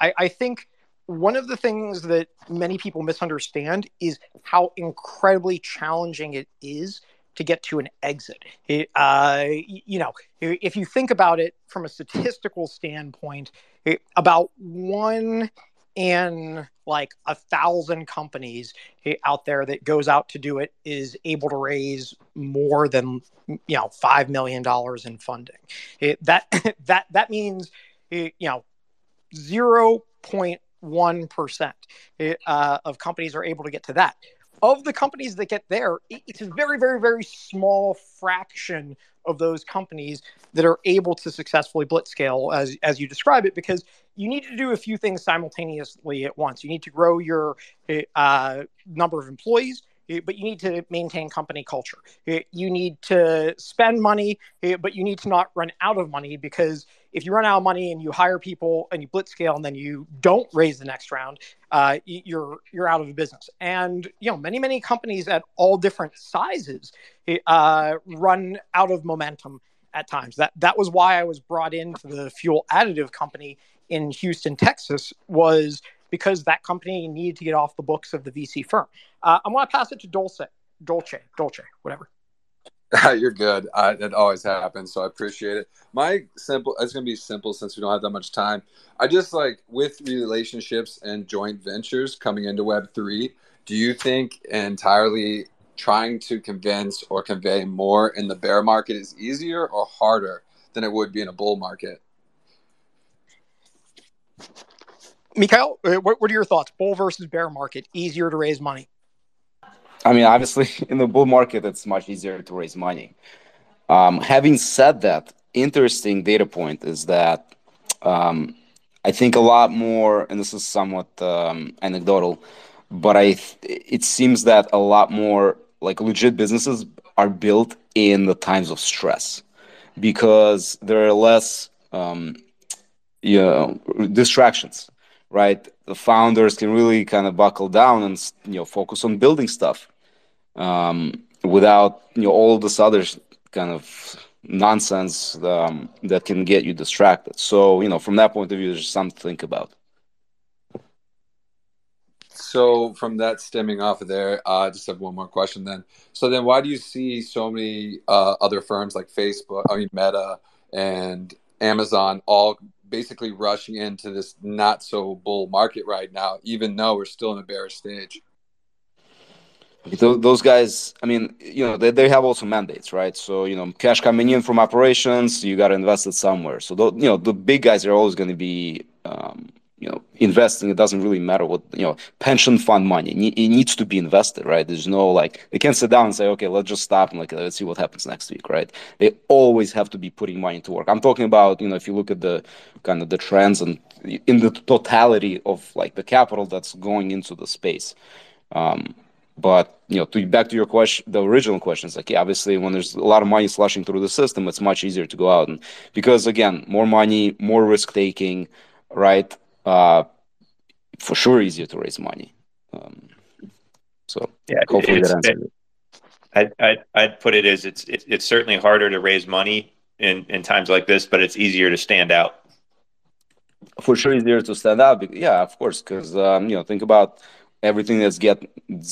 I, I think one of the things that many people misunderstand is how incredibly challenging it is to get to an exit. It, uh, you know, if you think about it from a statistical standpoint, it, about one in like a thousand companies out there that goes out to do it is able to raise more than you know five million dollars in funding. It, that that that means you know zero point one percent eh, uh, of companies are able to get to that of the companies that get there, it's a very, very, very small fraction of those companies that are able to successfully blitzscale as, as you describe it, because you need to do a few things simultaneously at once. You need to grow your eh, uh, number of employees, eh, but you need to maintain company culture. You need to spend money, but you need to not run out of money because if you run out of money and you hire people and you blitz scale and then you don't raise the next round, uh, you're you're out of business. And you know, many many companies at all different sizes uh, run out of momentum at times. That that was why I was brought into the fuel additive company in Houston, Texas, was because that company needed to get off the books of the VC firm. Uh, I want to pass it to Dulce, Dolce, Dolce, whatever. You're good. It always happens, so I appreciate it. My simple, it's gonna be simple since we don't have that much time. I just like with relationships and joint ventures coming into Web three. Do you think entirely trying to convince or convey more in the bear market is easier or harder than it would be in a bull market? Mikhail, eh, what, what are your thoughts? Bull versus bear market, easier to raise money? I mean, obviously, in the bull market, it's much easier to raise money. Um, having said that, interesting data point is that um, I think a lot more, and this is somewhat um, anecdotal, but I it seems that a lot more like legit businesses are built in the times of stress because there are less um, you know distractions right the founders can really kind of buckle down and you know focus on building stuff um, without you know all this other kind of nonsense um, that can get you distracted. So you know from that point of view, there's something to think about. So from that stemming off of there, uh, I just have one more question then. So then, why do you see so many uh, other firms like Facebook, I mean Meta, and Amazon all basically rushing into this not so bull market right now, even though we're still in a bear stage? Those guys i mean you know they, they have also mandates right? So you know cash coming in from operations you got to invest it somewhere. So the, you know the big guys are always going to be um, you know investing. It doesn't really matter what you know pension fund money it needs to be invested right? There's no like they can't sit down and say okay let's just stop and like let's see what happens next week right? They always have to be putting money to work. I'm talking about you know if you look at the kind of the trends and in the totality of like the capital that's going into the space um, but you know, to back to your question, the original question is like, yeah, obviously, when there's a lot of money slushing through the system, it's much easier to go out and because again, more money, more risk taking, right? Uh, for sure, easier to raise money. Um, so yeah, hopefully that answers it. I'd, I'd, I'd put it as it's, it's it's certainly harder to raise money in in times like this, but it's easier to stand out. For sure, easier to stand out. Yeah, of course, because um, you know, think about everything that's get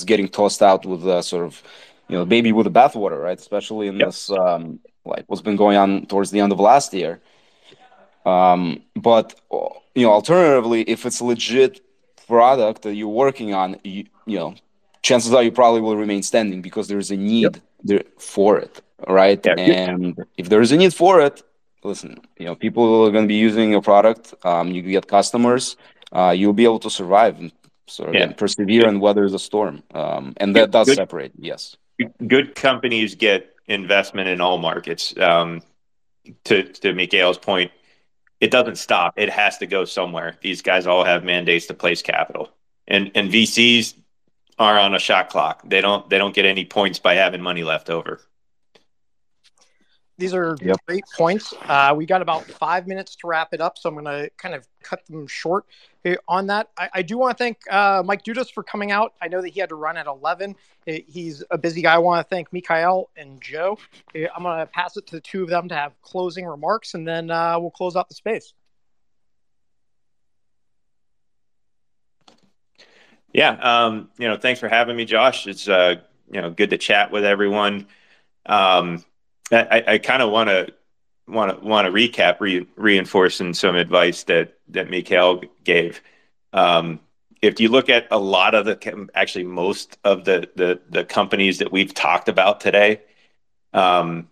getting tossed out with a sort of you know baby with the bathwater, right? Especially in yep. this um, like what's been going on towards the end of last year. Um, but you know, alternatively, if it's a legit product that you're working on, you, you know, chances are you probably will remain standing because there's a need yep. there for it, right? Yeah. And if there is a need for it, listen, you know, people are going to be using your product. Um, you get customers. Uh, you'll be able to survive sort of yeah. persevere and weather the storm. Um, and that does good, separate. Yes. Good companies get investment in all markets. Um, to to Mikhail's point, it doesn't stop. It has to go somewhere. These guys all have mandates to place capital, and and VCs are on a shot clock. They don't they don't get any points by having money left over. These are yep. great points. Uh, we got about five minutes to wrap it up, so I'm going to kind of cut them short on that. I, I do want to thank uh, Mike Dudas for coming out. I know that he had to run at 11. He's a busy guy. I want to thank Mikhail and Joe. I'm going to pass it to the two of them to have closing remarks, and then uh, we'll close out the space. Yeah, um, you know, thanks for having me, Josh. It's uh, you know good to chat with everyone. Um, I, I kind of want to want to want to recap, re, reinforcing some advice that that Mikhail gave. Um, if you look at a lot of the actually most of the the, the companies that we've talked about today, um,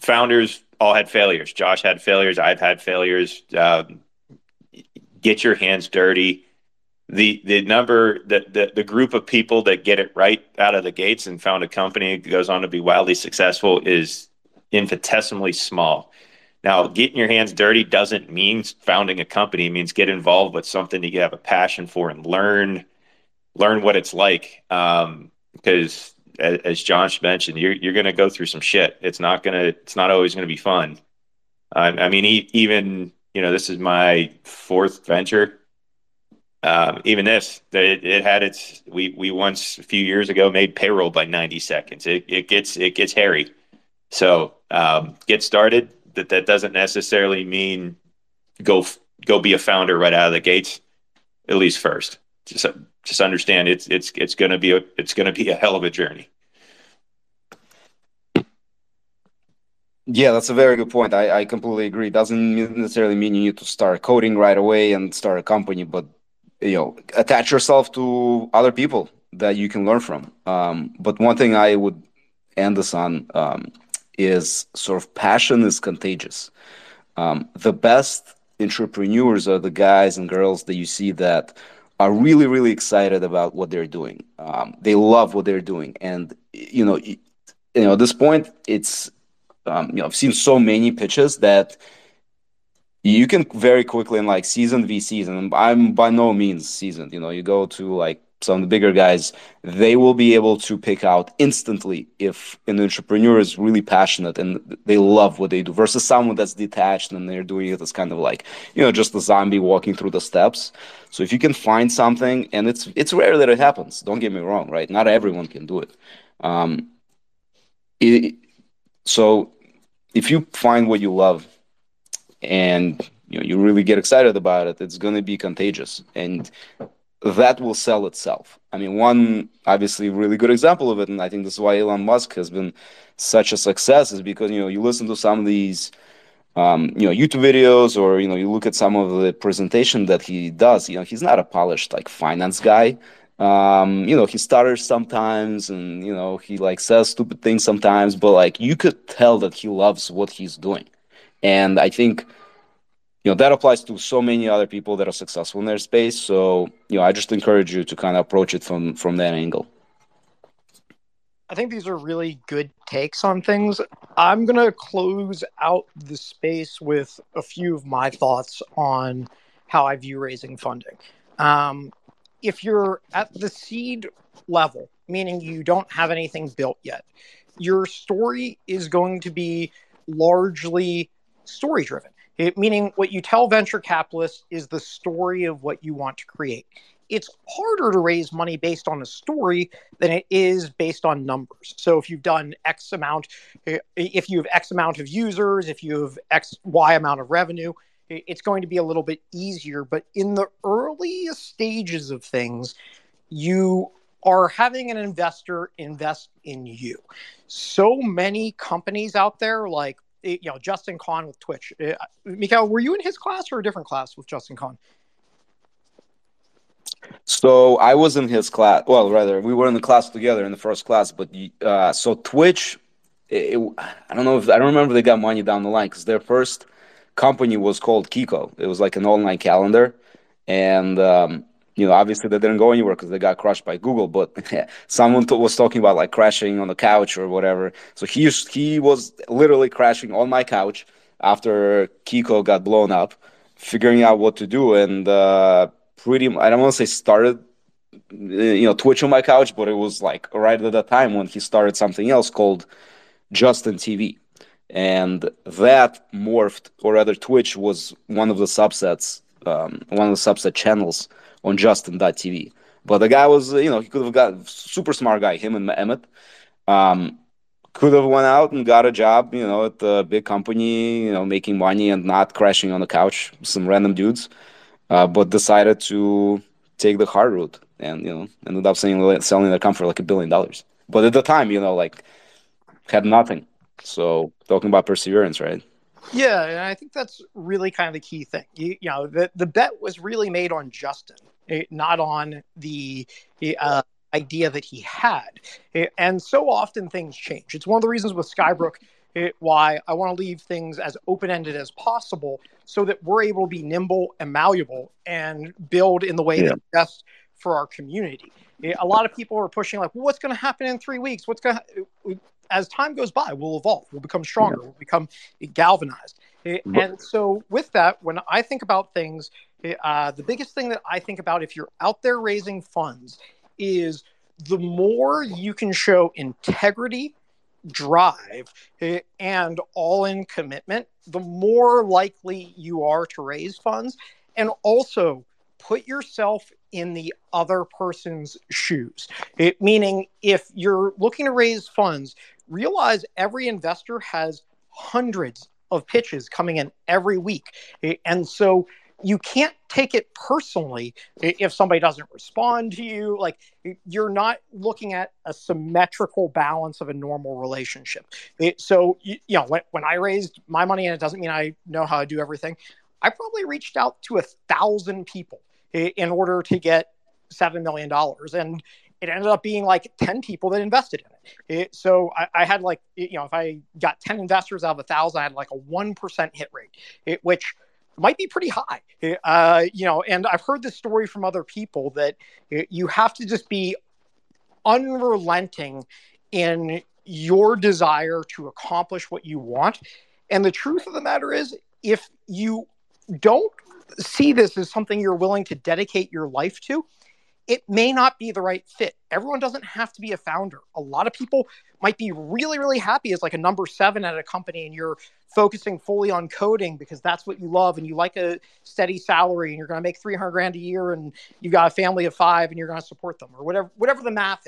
founders all had failures. Josh had failures. I've had failures. Um, get your hands dirty. The the number that the, the group of people that get it right out of the gates and found a company goes on to be wildly successful is infinitesimally small. Now, getting your hands dirty doesn't mean founding a company. It means get involved with something that you have a passion for and learn learn what it's like. Um, because as, as Josh mentioned, you're you're going to go through some shit. It's not gonna. It's not always going to be fun. I mean, even you know, this is my fourth venture. Um, even this, it, it, had its. We we once a few years ago made payroll by ninety seconds. It it gets it gets hairy. So um, get started. That that doesn't necessarily mean go go be a founder right out of the gates. At least first, just just understand it's it's it's going to be a it's going to be a hell of a journey. Yeah, that's a very good point. I, I completely agree. It doesn't necessarily mean you need to start coding right away and start a company, but you know, attach yourself to other people that you can learn from. Um, but one thing I would end this on um, is sort of passion is contagious. Um, the best entrepreneurs are the guys and girls that you see that are really, really excited about what they're doing. Um, they love what they're doing, and you know, you, know, at this point, it's um, you know, I've seen so many pitches that you can very quickly in like season v season I'm by no means seasoned. You know, you go to like some of the bigger guys, they will be able to pick out instantly if an entrepreneur is really passionate and they love what they do versus someone that's detached and they're doing it as kind of like, you know, just a zombie walking through the steps. So if you can find something, and it's it's rare that it happens. Don't get me wrong, right? Not everyone can do it. Um, it so if you find what you love and you know you really get excited about it, it's going to be contagious. And that will sell itself. I mean, one obviously really good example of it, and I think this is why Elon Musk has been such a success, is because you know you listen to some of these, um, you know, YouTube videos, or you know, you look at some of the presentation that he does. You know, he's not a polished like finance guy. Um, you know, he stutters sometimes, and you know, he like says stupid things sometimes, but like you could tell that he loves what he's doing, and I think you know that applies to so many other people that are successful in their space. So you know i just encourage you to kind of approach it from from that angle. I think these are really good takes on things. I'm going to close out the space with a few of my thoughts on how i view raising funding. Um, if you're at the seed level meaning you don't have anything built yet your story is going to be largely story driven meaning, what you tell venture capitalists is the story of what you want to create. It's harder to raise money based on a story than it is based on numbers. So, if you've done X amount, if you have X amount of users, if you have X, Y amount of revenue, it's going to be a little bit easier. But in the earliest stages of things, you are having an investor invest in you. So many companies out there, like you know Justin Kan with Twitch. Uh, Mikhail, were you in his class or a different class with Justin Kan? So I was in his class. Well, rather, we were in the class together in the first class. But uh, so Twitch, it, it, I don't know if I don't remember they got money down the line because their first company was called Kiko. It was like an online calendar, and um, you know, obviously they didn't go anywhere because they got crushed by Google. But someone was talking about like crashing on the couch or whatever. So he he was literally crashing on my couch after Kiko got blown up, figuring out what to do, and uh, pretty. I don't want to say started, you know, Twitch on my couch, but it was like right at that time when he started something else called Justin TV and that morphed or rather twitch was one of the subsets um, one of the subset channels on justin.tv but the guy was you know he could have got super smart guy him and emmett. Um, could have went out and got a job you know at a big company you know making money and not crashing on the couch some random dudes uh, but decided to take the hard route and you know ended up selling selling their company for like a billion dollars. But at the time you know like had nothing. So talking about perseverance, right? Yeah, and I think that's really kind of the key thing. You, you know, the the bet was really made on Justin, eh, not on the uh, idea that he had. Eh, and so often things change. It's one of the reasons with Skybrook it, eh, why I want to leave things as open ended as possible, so that we're able to be nimble and malleable and build in the way yeah. that's best for our community. A lot of people are pushing like, well, what's going to happen in three weeks? What's going to as time goes by, we'll evolve, we'll become stronger, we'll become galvanized. Eh, and so, with that, when I think about things, eh, uh, the biggest thing that I think about if you're out there raising funds is the more you can show integrity, drive, eh, and all in commitment, the more likely you are to raise funds. And also, put yourself in the other person's shoes. It, meaning, if you're looking to raise funds, realize every investor has hundreds of pitches coming in every week. Eh, and so you can't take it personally if somebody doesn't respond to you. Like you're not looking at a symmetrical balance of a normal relationship. Eh, so, you, know, when, when I raised my money, and it doesn't mean I know how to do everything, I probably reached out to a thousand people eh, in order to get $7 million. And it ended up being like 10 people that invested in it. it so I, I, had like, you know, if I got 10 investors out of a thousand, I had like a 1% hit rate, it, which might be pretty high. Uh, you know, and I've heard this story from other people that you have to just be unrelenting in your desire to accomplish what you want. And the truth of the matter is, if you don't see this as something you're willing to dedicate your life to, it may not be the right fit. Everyone doesn't have to be a founder. A lot of people might be really, really happy as like a number seven at a company and you're focusing fully on coding because that's what you love and you like a steady salary and you're going to make 300 grand a year and you've got a family of five and you're going to support them or whatever, whatever the math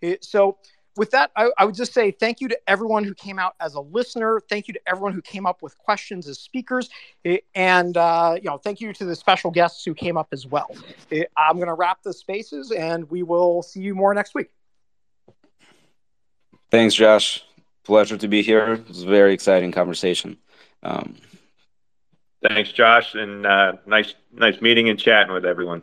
is. So with that, I, I, would just say thank you to everyone who came out as a listener. Thank you to everyone who came up with questions as speakers, eh, and uh, you know, thank you to the special guests who came up as well. Eh, I'm going to wrap the spaces, and we will see you more next week. Thanks, Josh. Pleasure to be here. It was a very exciting conversation. Um, Thanks, Josh, and uh, nice, nice meeting and chatting with everyone.